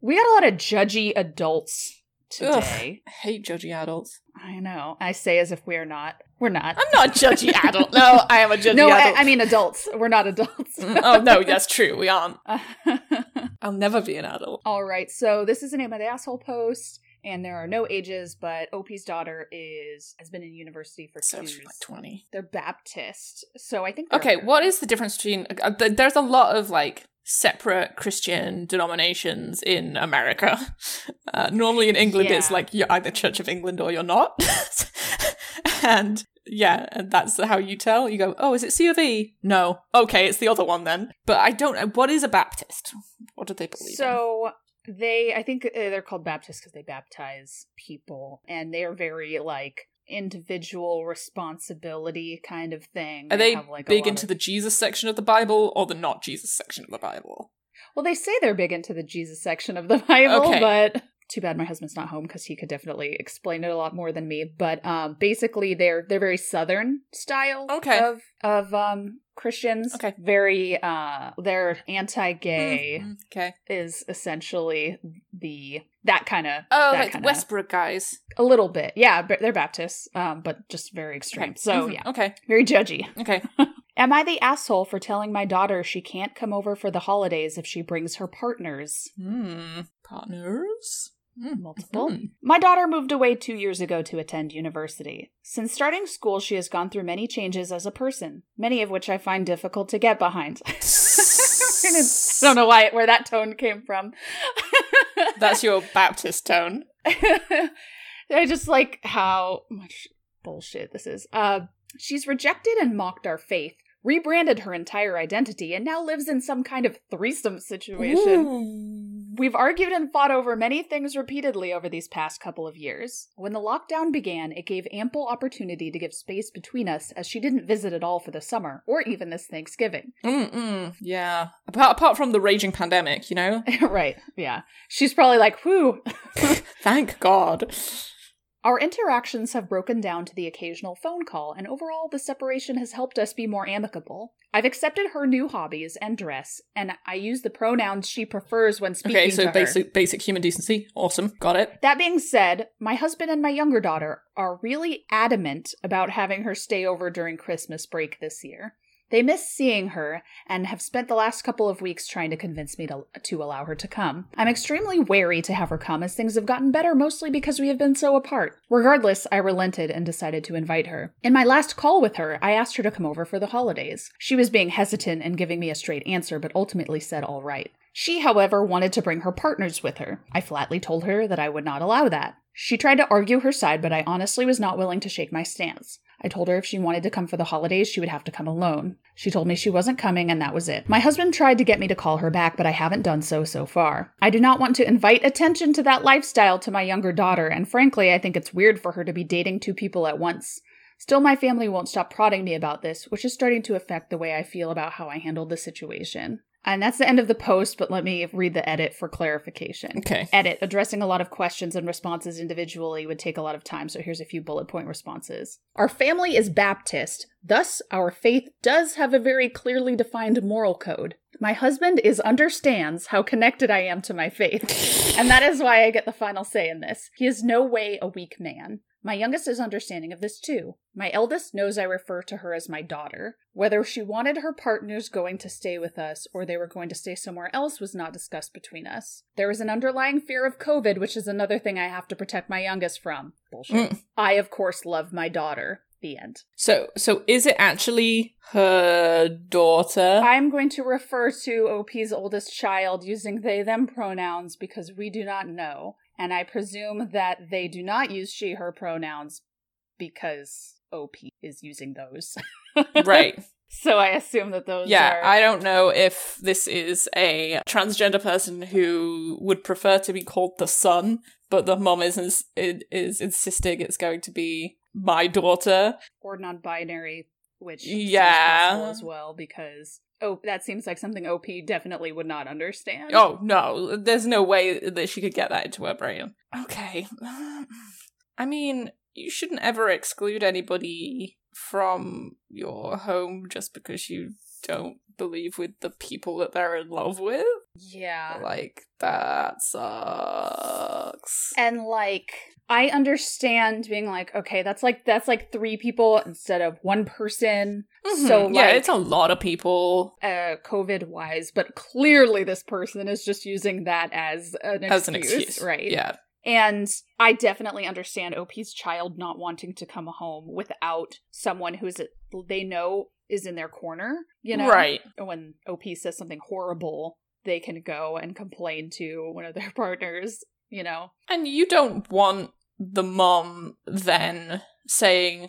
we got a lot of judgy adults today. Ugh, hate judgy adults. I know. I say as if we're not. We're not. I'm not judgy adult. No, I am a judgy no, adult. I, I mean adults. We're not adults. Oh no, that's true. We aren't. I'll never be an adult. All right. So this is the name of the asshole post. And there are no ages, but OP's daughter is has been in university for so years. Like Twenty. They're Baptist, so I think. Okay, what is the difference between? Uh, there's a lot of like separate Christian denominations in America. Uh, normally in England, yeah. it's like you're either Church of England or you're not. and yeah, and that's how you tell. You go, oh, is it C of E? No. Okay, it's the other one then. But I don't know. What is a Baptist? What do they believe so, in? they, I think uh, they're called Baptists because they baptize people. And they are very like individual responsibility kind of thing. Are they, they like big into of... the Jesus section of the Bible or the not Jesus section of the Bible? Well, they say they're big into the Jesus section of the Bible, okay. but too bad my husband's not home because he could definitely explain it a lot more than me. But um, basically, they're they're very southern style okay. of of um, Christians. Okay, very uh, they're anti-gay. Mm-hmm. Okay, is essentially the that kind of oh like kinda, Westboro guys. A little bit, yeah. They're Baptists, um, but just very extreme. Okay. So mm-hmm. yeah, okay, very judgy. Okay. Am I the asshole for telling my daughter she can't come over for the holidays if she brings her partners? Hmm. Partners? Mm, multiple. Mm-hmm. My daughter moved away two years ago to attend university. Since starting school, she has gone through many changes as a person, many of which I find difficult to get behind. I don't know why where that tone came from. That's your Baptist tone. I just like how much bullshit this is. Uh, she's rejected and mocked our faith, rebranded her entire identity, and now lives in some kind of threesome situation. Ooh. We've argued and fought over many things repeatedly over these past couple of years. When the lockdown began, it gave ample opportunity to give space between us as she didn't visit at all for the summer, or even this Thanksgiving. Mm-mm, yeah. Apart, apart from the raging pandemic, you know? right, yeah. She's probably like, whew. Thank God. Our interactions have broken down to the occasional phone call, and overall, the separation has helped us be more amicable. I've accepted her new hobbies and dress, and I use the pronouns she prefers when speaking okay, so to basic her. basic human decency. Awesome, got it. That being said, my husband and my younger daughter are really adamant about having her stay over during Christmas break this year. They miss seeing her and have spent the last couple of weeks trying to convince me to, to allow her to come. I'm extremely wary to have her come as things have gotten better mostly because we have been so apart. Regardless, I relented and decided to invite her. In my last call with her, I asked her to come over for the holidays. She was being hesitant and giving me a straight answer, but ultimately said all right. She, however, wanted to bring her partners with her. I flatly told her that I would not allow that. She tried to argue her side, but I honestly was not willing to shake my stance. I told her if she wanted to come for the holidays, she would have to come alone. She told me she wasn't coming, and that was it. My husband tried to get me to call her back, but I haven't done so so far. I do not want to invite attention to that lifestyle to my younger daughter, and frankly, I think it's weird for her to be dating two people at once. Still, my family won't stop prodding me about this, which is starting to affect the way I feel about how I handled the situation. And that's the end of the post, but let me read the edit for clarification. Okay. Edit. Addressing a lot of questions and responses individually would take a lot of time, so here's a few bullet point responses. Our family is Baptist, thus, our faith does have a very clearly defined moral code. My husband is understands how connected I am to my faith, and that is why I get the final say in this. He is no way a weak man. My youngest is understanding of this too. My eldest knows I refer to her as my daughter. Whether she wanted her partners going to stay with us or they were going to stay somewhere else was not discussed between us. There is an underlying fear of COVID, which is another thing I have to protect my youngest from. Bullshit. Mm. I, of course, love my daughter. The end. So, so is it actually her daughter? I'm going to refer to OP's oldest child using they them pronouns because we do not know. And I presume that they do not use she her pronouns because OP is using those. right. So I assume that those Yeah, are I don't know if this is a transgender person who would prefer to be called the son, but the mom is ins- is, is insisting it's going to be my daughter. or non-binary, which Yeah. as well because oh, that seems like something OP definitely would not understand. Oh no, there's no way that she could get that into her brain. Okay. Um, I mean, you shouldn't ever exclude anybody from your home just because you don't believe with the people that they're in love with. yeah. Like, that sucks. And like I understand being like, okay, that's like that's like three people instead of one person. So Mhm. yeah, like it's a lot of people uh COVID wise, but clearly this person is just using that as an excuse, as an excuse, right? Yeah, And I definitely understand OP's child not wanting to come home without someone who's they know is in their corner, you know. right. When OP says something horrible, they can go and complain to one of their partners, you know. And you don't want the mom then saying,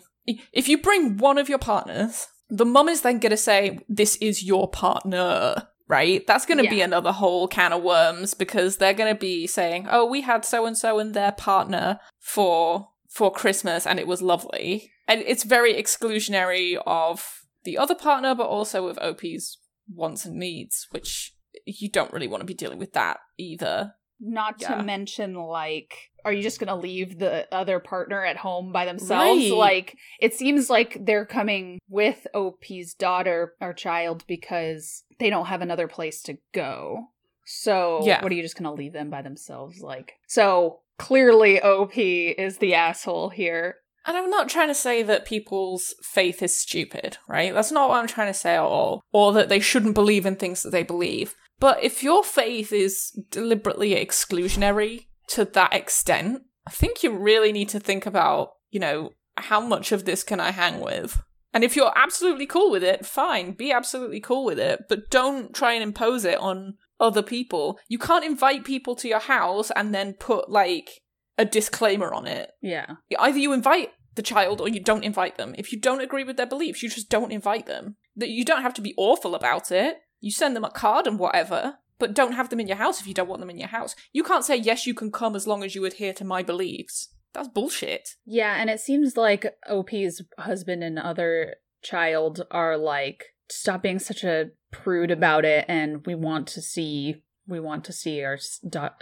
if you bring one of your partners, the mom is then going to say, this is your partner, right? That's going to be another whole can of worms because they're going to be saying, oh, we had so and so and their partner for for Christmas and it was lovely. And it's very exclusionary of the other partner, but also with OP's wants and needs, which you don't really want to be dealing with that either. Not Yeah. to mention, like, are you just gonna leave the other partner at home by themselves? Right. Like, it seems like they're coming with OP's daughter or child because they don't have another place to go. So, Yeah. what are you just gonna leave them by themselves? Like, so clearly OP is the asshole here. And I'm not trying to say that people's faith is stupid, right? That's not what I'm trying to say at all. Or that they shouldn't believe in things that they believe. But if your faith is deliberately exclusionary to that extent, I think you really need to think about, you know, how much of this can I hang with? And if you're absolutely cool with it, fine, be absolutely cool with it, but don't try and impose it on other people. You can't invite people to your house and then put like a disclaimer on it Yeah. either you invite the child or you don't invite them. If you don't agree with their beliefs, you just don't invite them. That you don't have to be awful about it. You send them a card and whatever, but don't have them in your house if you don't want them in your house. You can't say yes, you can come as long as you adhere to my beliefs. That's bullshit. Yeah, and it seems like OP's husband and other child are like, stop being such a prude about it, and we want to see we want to see our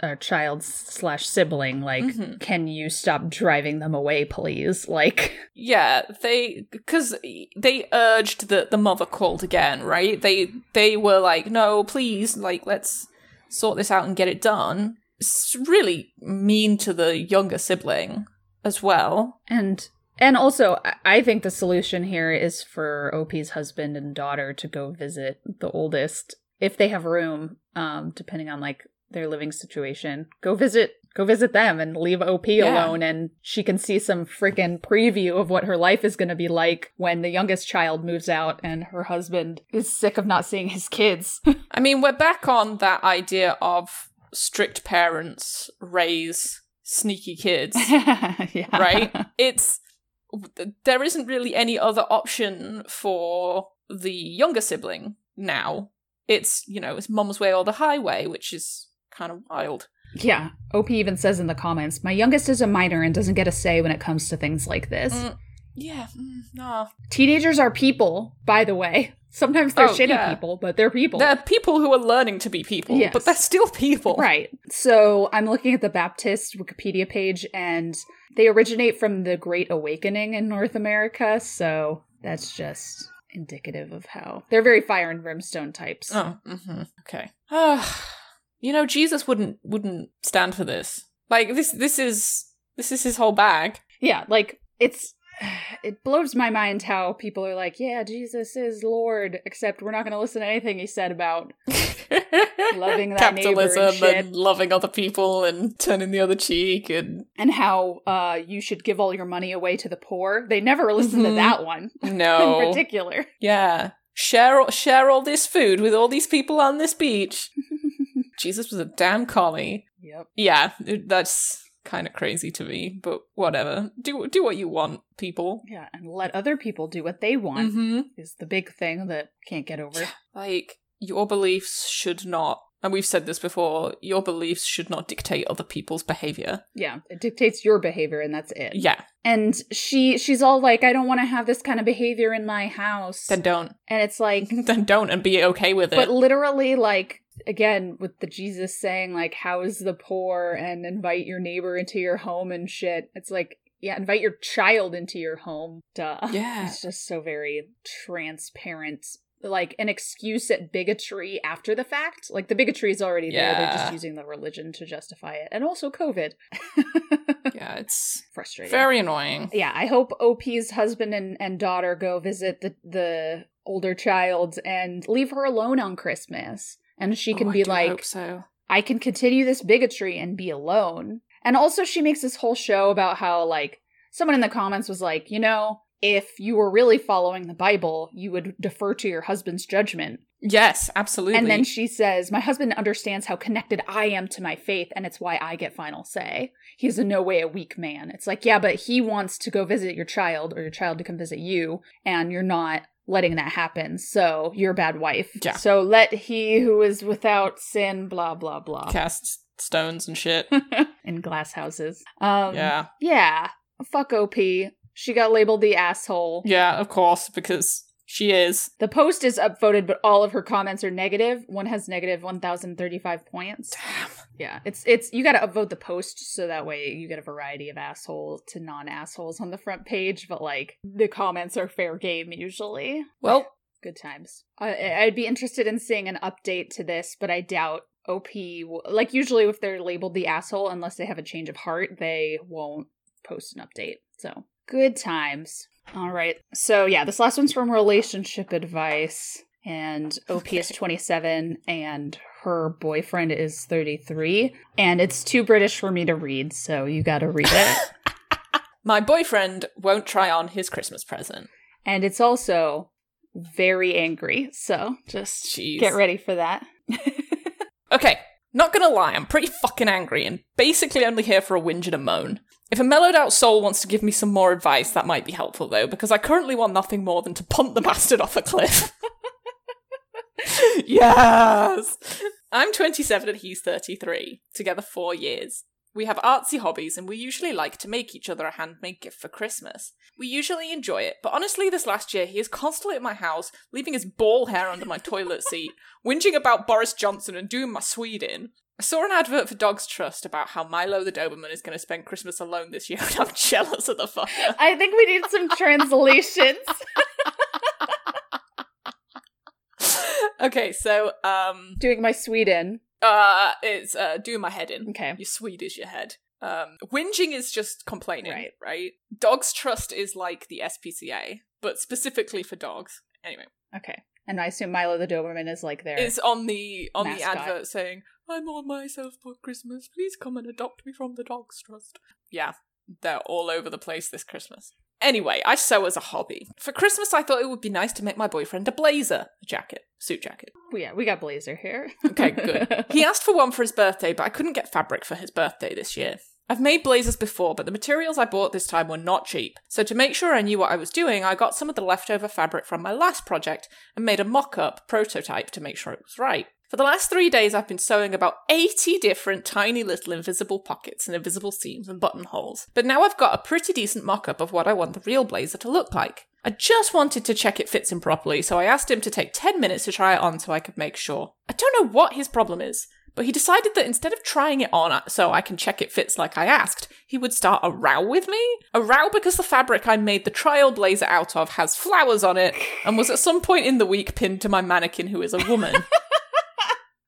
our child slash sibling. Like, Mhm. can you stop driving them away, please? Like, Yeah, they because they urged that the mother called again, right? They they were like, "No, please, like let's sort this out and get it done." It's really mean to the younger sibling as well. and and also, I- I think the solution here is for OP's husband and daughter to go visit the oldest if they have room, um, depending on like their living situation. Go visit go visit them and leave OP Yeah. alone and she can see some freaking preview of what her life is going to be like when the youngest child moves out and her husband is sick of not seeing his kids. I mean, we're back on that idea of strict parents raise sneaky kids, yeah. right? It's there isn't really any other option for the younger sibling now. It's, you know, it's mom's way or the highway, which is kind of wild. Yeah. OP even says in the comments, "My youngest is a minor and doesn't get a say when it comes to things like this." Mm, yeah, mm, no. Teenagers are people, by the way. Sometimes they're Oh, shitty yeah. people, but they're people. They're people who are learning to be people, Yes. but they're still people. Right. So I'm looking at the Baptist Wikipedia page, and they originate from the Great Awakening in North America. So that's just indicative of how they're very fire and brimstone types. Oh, hmm okay. Ah, you know, Jesus wouldn't wouldn't stand for this. Like this, this is this is his whole bag. Yeah, like it's it blows my mind how people are like, yeah, Jesus is Lord, except we're not going to listen to anything he said about loving that neighbor and shit. and loving other people and turning the other cheek and and how uh, you should give all your money away to the poor. They never listen to Mhm. that one no in particular. yeah share all- share all this food with all these people on this beach jesus was a damn collie Yep. yeah that's kind of crazy to me but whatever. Do do what you want people. Yeah, and let other people do what they want hmm is the big thing that can't get over. like your beliefs should not and we've said this before your beliefs should not dictate other people's behavior. Yeah, it dictates your behavior, and that's it. yeah. And she she's all like, I don't want to have this kind of behavior in my house. then don't. And it's like, then don't and be okay with it. but literally, like again, with the Jesus saying like, "House the poor and invite your neighbor into your home and shit." It's like, yeah, invite your child into your home. Duh. yeah It's just so very transparent. Like an excuse at bigotry after the fact. Like the bigotry is already there. They're just using the religion to justify it. And also COVID. yeah it's Frustrating. very annoying yeah, I hope OP's husband and, and daughter go visit the, the older child and leave her alone on Christmas. And she can Oh, be like, so I can continue this bigotry and be alone. And also, she makes this whole show about how, like, someone in the comments was like, you know, if you were really following the Bible, you would defer to your husband's judgment. yes absolutely And then she says, My husband understands how connected I am to my faith, and it's why I get final say. He's in no way a weak man. It's like, yeah, but he wants to go visit your child or your child to come visit you, and you're not letting that happen. So you're a bad wife. Yeah. So let he who is without sin, blah, blah, blah. cast stones and shit. in glass houses. Um, yeah. Yeah. Fuck OP. She got labeled the asshole. Yeah, of course, because she is. The post is upvoted, but all of her comments are negative. One has negative 1,035 points. Damn. Yeah, it's it's you got to upvote the post so that way you get a variety of asshole to non assholes on the front page. But like the comments are fair game usually. Well, Good times. I, I'd be interested in seeing an update to this, but I doubt OP. Will, like usually, if they're labeled the asshole, unless they have a change of heart, they won't post an update. So good times. All right. So yeah, this last one's from relationship advice, and OP is 27, and her boyfriend is 33, and it's too British for me to read, so you got to read it. my boyfriend won't try on his Christmas present. and it's also very angry, so just Jeez. get ready for that. Okay, not gonna lie, I'm pretty fucking angry and basically only here for a whinge and a moan. If a mellowed out soul wants to give me some more advice, that might be helpful though, because I currently want nothing more than to punt the bastard off a cliff. yes! I'm 27 and he's 33, together four years. We have artsy hobbies and we usually like to make each other a handmade gift for Christmas. We usually enjoy it, but honestly, this last year he is constantly at my house, leaving his ball hair under my toilet seat, whinging about Boris Johnson and doing my Sweden. I saw an advert for Dogs Trust about how Milo the Doberman is going to spend Christmas alone this year, and I'm jealous of the fucker. I think we need some translations. Okay, so um, Doing my Sweden. uh, it's uh, doing my head in. Okay. Your Swede is your head. Um, whinging is just complaining, Right. right? Dogs Trust is like the SPCA, but specifically for dogs. Anyway, Okay. And I assume Milo the Doberman is like there. it's on the on Mascot. the advert saying, "I'm on myself for Christmas. Please come and adopt me from the Dogs Trust." Yeah, they're all over the place this Christmas. Anyway, I sew as a hobby. For Christmas, I thought it would be nice to make my boyfriend a blazer, a jacket, suit jacket. yeah, we got Blazer here. Okay, good. He asked for one for his birthday, but I couldn't get fabric for his birthday this year. I've made blazers before, but the materials I bought this time were not cheap. So to make sure I knew what I was doing, I got some of the leftover fabric from my last project and made a mock-up prototype to make sure it was right. For the last three days, I've been sewing about 80 different tiny little invisible pockets and invisible seams and buttonholes. But now I've got a pretty decent mock-up of what I want the real blazer to look like. I just wanted to check it fits him properly, so I asked him to take 10 minutes to try it on so I could make sure. I don't know what his problem is, but he decided that instead of trying it on so I can check it fits like I asked, he would start a row with me. A row because the fabric I made the trial blazer out of has flowers on it and was at some point in the week pinned to my mannequin who is a woman.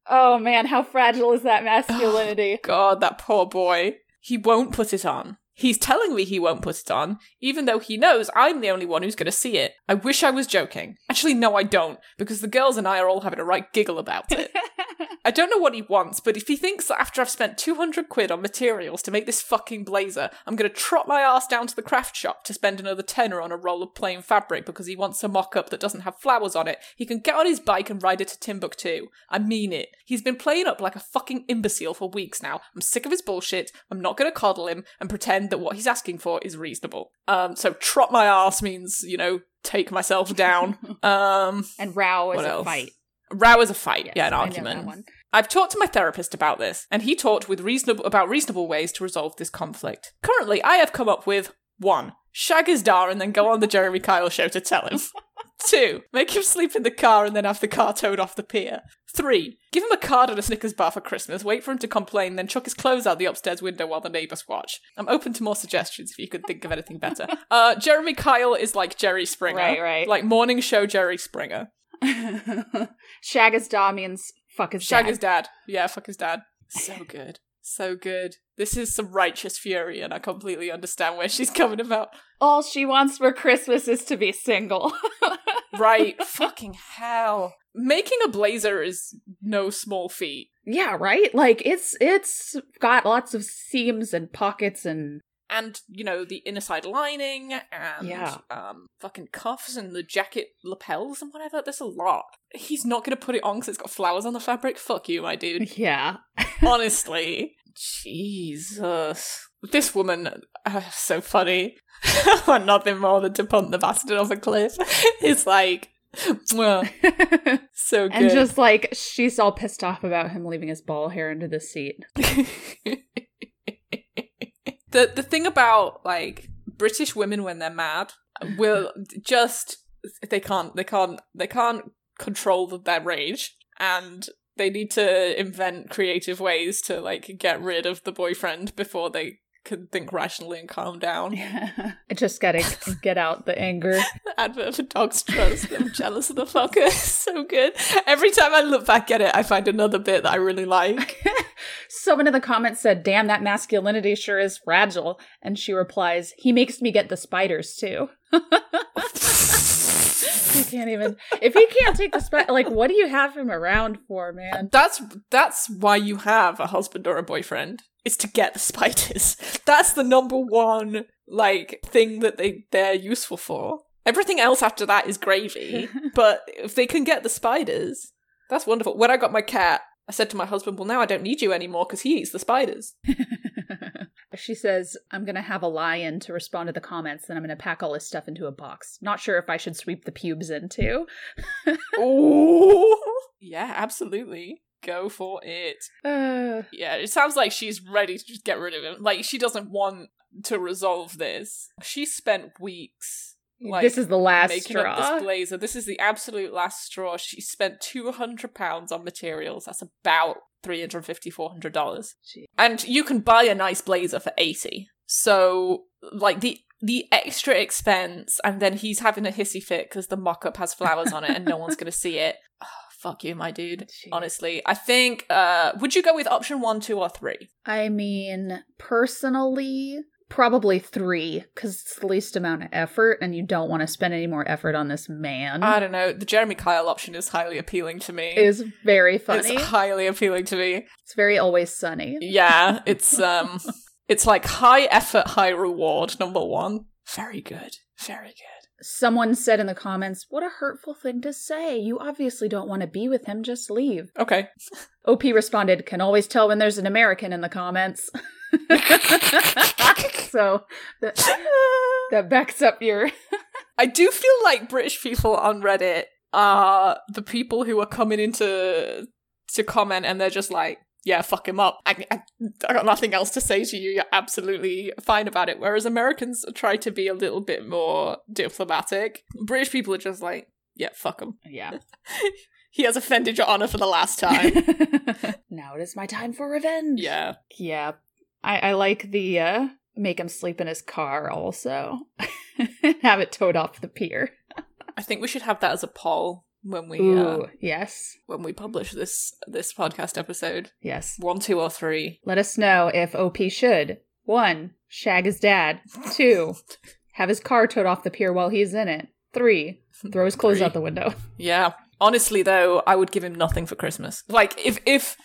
oh man, how fragile is that masculinity? God, that poor boy. He won't put it on. He's telling me he won't put it on, even though he knows I'm the only one who's going to see it. I wish I was joking. Actually, no, I don't, because the girls and I are all having a right giggle about it. I don't know what he wants, but if he thinks that after I've spent 200 quid on materials to make this fucking blazer, I'm going to trot my ass down to the craft shop to spend another tenner on a roll of plain fabric because he wants a mock up that doesn't have flowers on it, he can get on his bike and ride it to Timbuktu. I mean it. He's been playing up like a fucking imbecile for weeks now. I'm sick of his bullshit. I'm not going to coddle him and pretend that what he's asking for is reasonable. Um, so trot my ass means, you know, take myself down. um, and row is a else? fight. row is a fight, Yes, yeah, an I argument. I've talked to my therapist about this, and he talked with reasonable about reasonable ways to resolve this conflict. Currently, I have come up with one: shag his dar and then go on the Jeremy Kyle show to tell him. Two: make him sleep in the car and then have the car towed off the pier. Three: give him a card and a Snickers bar for Christmas. Wait for him to complain, then chuck his clothes out the upstairs window while the neighbours watch. I'm open to more suggestions if you could think of anything better. Uh, Jeremy Kyle is like Jerry Springer, Right, right. like morning show Jerry Springer. Shag his daw means fuck his Shag dad. his dad. Yeah, fuck his dad. So good. So good. This is some righteous fury, and I completely understand where she's coming about. All she wants for Christmas is to be single. Right. Fucking hell. Making a blazer is no small feat. yeah, right? Like it's it's got lots of seams and pockets and And, you know, the inner side lining and Yeah. um fucking cuffs and the jacket lapels and whatever. There's a lot. He's not gonna put it on because it's got flowers on the fabric. Fuck you, my dude. yeah. Honestly. Jesus. This woman, uh, so funny. I want nothing more than to punt the bastard off a cliff. It's like, mwah, so good. and just like she's all pissed off about him leaving his ball hair under the seat. The the thing about like British women when they're mad will just they can't they can't they can't control their rage and they need to invent creative ways to like get rid of the boyfriend before they can think rationally and calm down. I just gotta get out the anger. Advert for dogs trust. I'm jealous of the fucker. so good. Every time I look back at it, I find another bit that I really like. Someone in the comments said, Damn, that masculinity sure is fragile. And she replies, He makes me get the spiders too. he can't even if he can't take the spider like what do you have him around for, man? That's that's why you have a husband or a boyfriend. Is to get the spiders. That's the number one like thing that they they're useful for. Everything else after that is gravy. but if they can get the spiders, that's wonderful. When I got my cat, I said to my husband, "Well, now I don't need you anymore because he eats the spiders." she says, I'm gonna have a lion to respond to the comments, then I'm gonna pack all his stuff into a box. Not sure if I should sweep the pubes in too. Ooh. Yeah, absolutely. Go for it. Uh, Yeah, it sounds like she's ready to just get rid of him. Like she doesn't want to resolve this. She spent weeks like this is the last making straw. up this blazer. This is the absolute last straw. She spent two hundred pounds on materials. That's about three hundred fifty, four hundred dollars. And you can buy a nice blazer for eighty. So like the the extra expense, and then he's having a hissy fit because the mock-up has flowers on it, and no one's gonna see it. Oh, fuck you, my dude. Gee. Honestly, I think. uh Would you go with option one, two, or three? I mean, personally, probably three, because it's the least amount of effort, and you don't want to spend any more effort on this man. I don't know. The Jeremy Kyle option is highly appealing to me. is very funny. It's highly appealing to me. It's very always sunny. Yeah, it's um it's like high effort, high reward, number one. Very good. Very good. Someone said in the comments, What a hurtful thing to say. You obviously don't want to be with him, just leave. Okay. OP responded, Can always tell when there's an American in the comments. so that, that backs up your. I do feel like British people on Reddit are the people who are coming into to comment and they're just like, yeah, fuck him up. I, I, I got nothing else to say to you. You're absolutely fine about it. Whereas Americans try to be a little bit more diplomatic. British people are just like, yeah, fuck him. Yeah. He has offended your honor for the last time. now it is my time for revenge. yeah. Yeah. I, I like the uh make him sleep in his car also. Have it towed off the pier. I think we should have that as a poll when we Ooh, uh, yes. when we publish this this podcast episode. Yes. One, two, or three. Let us know if OP should One, shag his dad. Two, have his car towed off the pier while he's in it. Three, throw his clothes Three. out the window. Yeah. Honestly though, I would give him nothing for Christmas. Like if if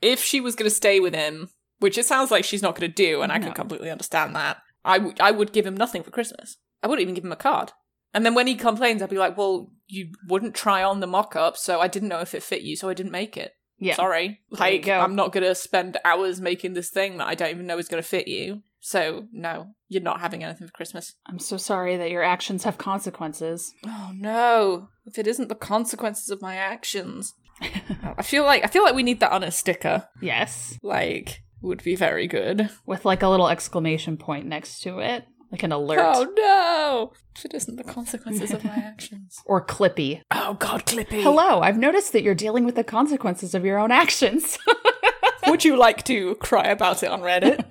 if she was going to stay with him, which it sounds like she's not going to do and I No. can completely understand that. I would give him nothing for Christmas. I wouldn't even give him a card. And then when he complains, I'd be like, "Well, you wouldn't try on the mock-up, so I didn't know if it fit you, so I didn't make it. Yeah. Sorry. Like. I'm not going to spend hours making this thing that I don't even know is going to fit you. So, no, you're not having anything for Christmas." I'm so sorry that your actions have consequences. Oh no! If it isn't the consequences of my actions, I feel like I feel like we need that on a sticker. yes. Like, would be very good. With like a little exclamation point next to it. Like an alert. Oh no! If it isn't the consequences of my actions. Or Clippy. Oh god, Clippy. Hello, I've noticed that you're dealing with the consequences of your own actions. Would you like to cry about it on Reddit?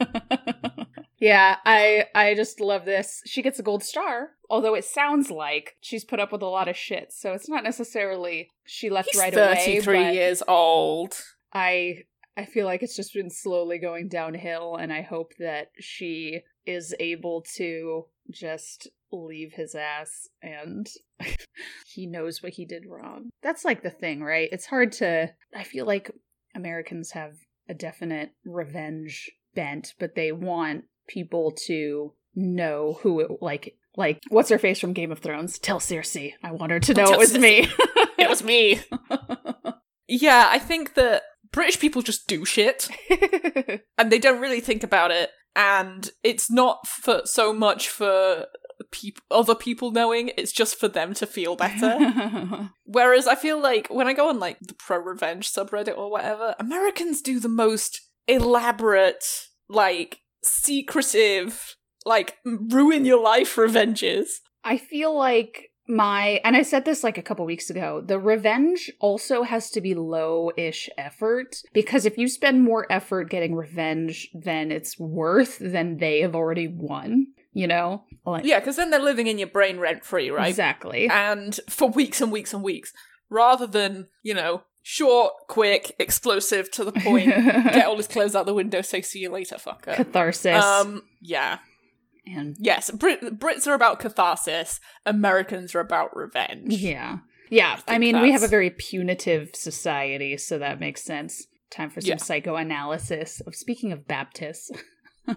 yeah, I I just love this. She gets a gold star, although it sounds like she's put up with a lot of shit. So it's not necessarily she left He's right away. thirty-three but years old. I I feel like it's just been slowly going downhill, and I hope that she is able to just leave his ass and he knows what he did wrong. That's like the thing, right? It's hard to. I feel like Americans have a definite revenge bent, but they want people to know who it like. Like, what's her face from Game of Thrones? Tell Cersei. I want her to know Tell it was Cersei. me. It was me. Yeah, I think that British people just do shit. and they don't really think about it and it's not for so much for people other people knowing it's just for them to feel better. Whereas i feel like when i go on like the pro revenge subreddit or whatever americans do the most elaborate like secretive like ruin your life revenges. I feel like my and I said this like a couple weeks ago, the revenge also has to be low-ish effort because if you spend more effort getting revenge than it's worth, then they have already won, you know? Like yeah because then they're living in your brain rent free right Exactly. and for weeks and weeks and weeks rather than you know short quick explosive to the point get all his clothes out the window say see you later fucker Catharsis. um yeah and yes Brit- brits are about catharsis americans are about revenge yeah. Yeah. I, think mean, we have a very punitive society, so that makes sense. Time for some Yeah. psychoanalysis of speaking of Baptists.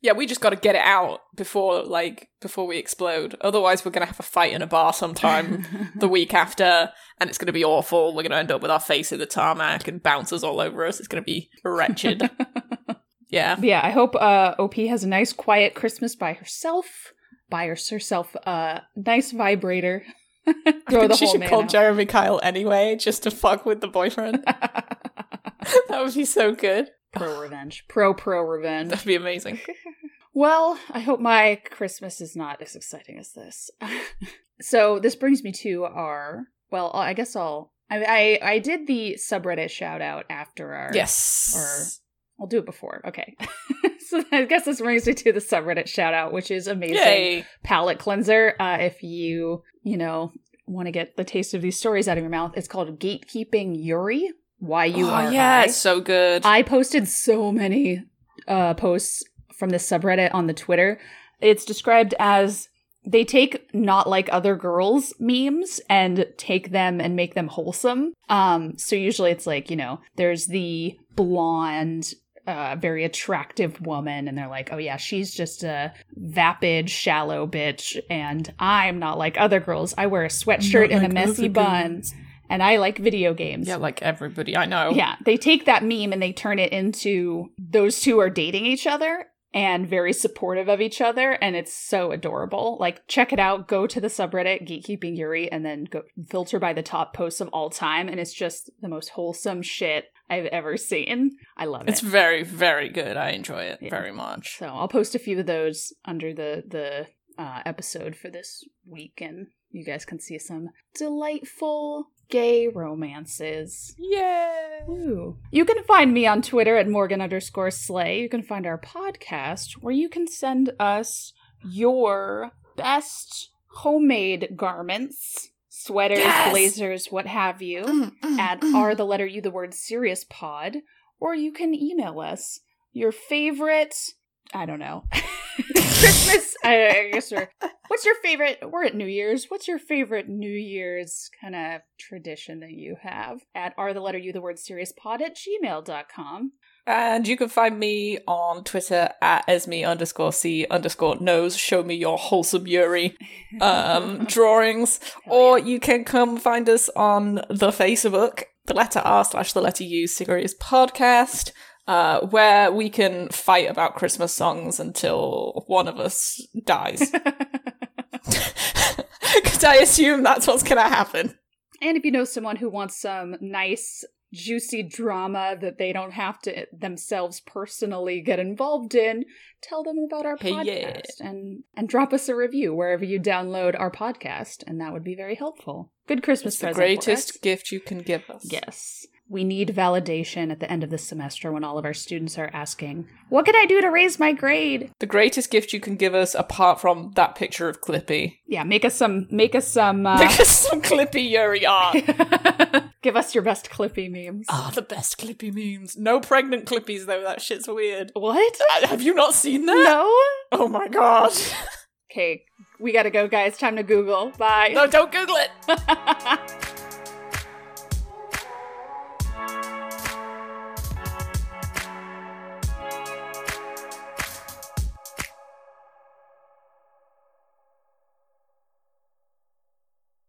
yeah we just got to get it out before like before we explode otherwise we're gonna have a fight in a bar sometime the week after and it's gonna be awful we're gonna end up with our face in the tarmac and bouncers all over us it's gonna be wretched yeah But yeah, I hope uh, OP has a nice, quiet Christmas by herself. Buy herself a nice vibrator. Throw I think the she should call out. Jeremy Kyle anyway, just to fuck with the boyfriend. that would be so good. pro revenge. Pro pro revenge. That'd be amazing. Well, I hope my Christmas is not as exciting as this. so this brings me to our. Well, I guess I'll. I I, I did the subreddit shout out after our. Yes. I'll do it before. Okay. so I guess this brings me to the subreddit shout out, which is amazing. Yay. palate cleanser. Uh, if you, you know, want to get the taste of these stories out of your mouth, it's called Gatekeeping Yuri. Y U Oh, R yeah, it's so good. I posted so many uh, posts from this subreddit on the Twitter. It's described as they take not like other girls memes and take them and make them wholesome. Um, so usually it's like, you know, there's the blonde, uh, very attractive woman, and they're like, oh yeah, she's just a vapid, shallow bitch, and I'm not like other girls. I wear a sweatshirt and a messy bun, and I like video games. Yeah, like everybody I know. Yeah, they take that meme and they turn it into those two are dating each other and very supportive of each other, and it's so adorable. Like, check it out. Go to the subreddit Gatekeeping Yuri, and then go filter by the top posts of all time, and it's just the most wholesome shit I've ever seen. I love It's it. It's very, very good. I enjoy it Yeah. very much. So I'll post a few of those under the the uh, episode for this week, and you guys can see some delightful gay romances. Yay! Ooh. You can find me on Twitter at Morgan underscore Slay. You can find our podcast where you can send us your best homemade garments, sweaters, Yes! blazers, what have you, Mm, mm, at mm. are the letter U, the word serious pod, or you can email us your favorite I don't know. Christmas. I, I guess we're. What's your favorite? We're at New Year's. What's your favorite New Year's kind of tradition that you have? At are the letter u the word serious pod at gmail.com. And you can find me on Twitter at Esme underscore C underscore nose. Show me your wholesome Yuri um, drawings. Hell Or yeah. you can come find us on the Facebook, the letter R slash the letter U serious podcast, uh, where we can fight about Christmas songs until one of us dies. Because I assume that's what's going to happen. And if you know someone who wants some nice, juicy drama that they don't have to themselves personally get involved in, tell them about our Hey, podcast yeah. and and drop us a review wherever you download our podcast, and that would be very helpful. Good Christmas It's the greatest gift you can give us. Yes. We need validation at the end of the semester when all of our students are asking, What can I do to raise my grade? The greatest gift you can give us, apart from that picture of Clippy. Yeah, make us some make us some uh, Make us some Clippy Yuri art. give us your best Clippy memes. Ah, the best Clippy memes. No pregnant Clippies though. That shit's weird. What? Uh, Have you not seen that? No? Oh my god. Okay, we gotta go, guys. Time to Google. Bye. No, don't Google it.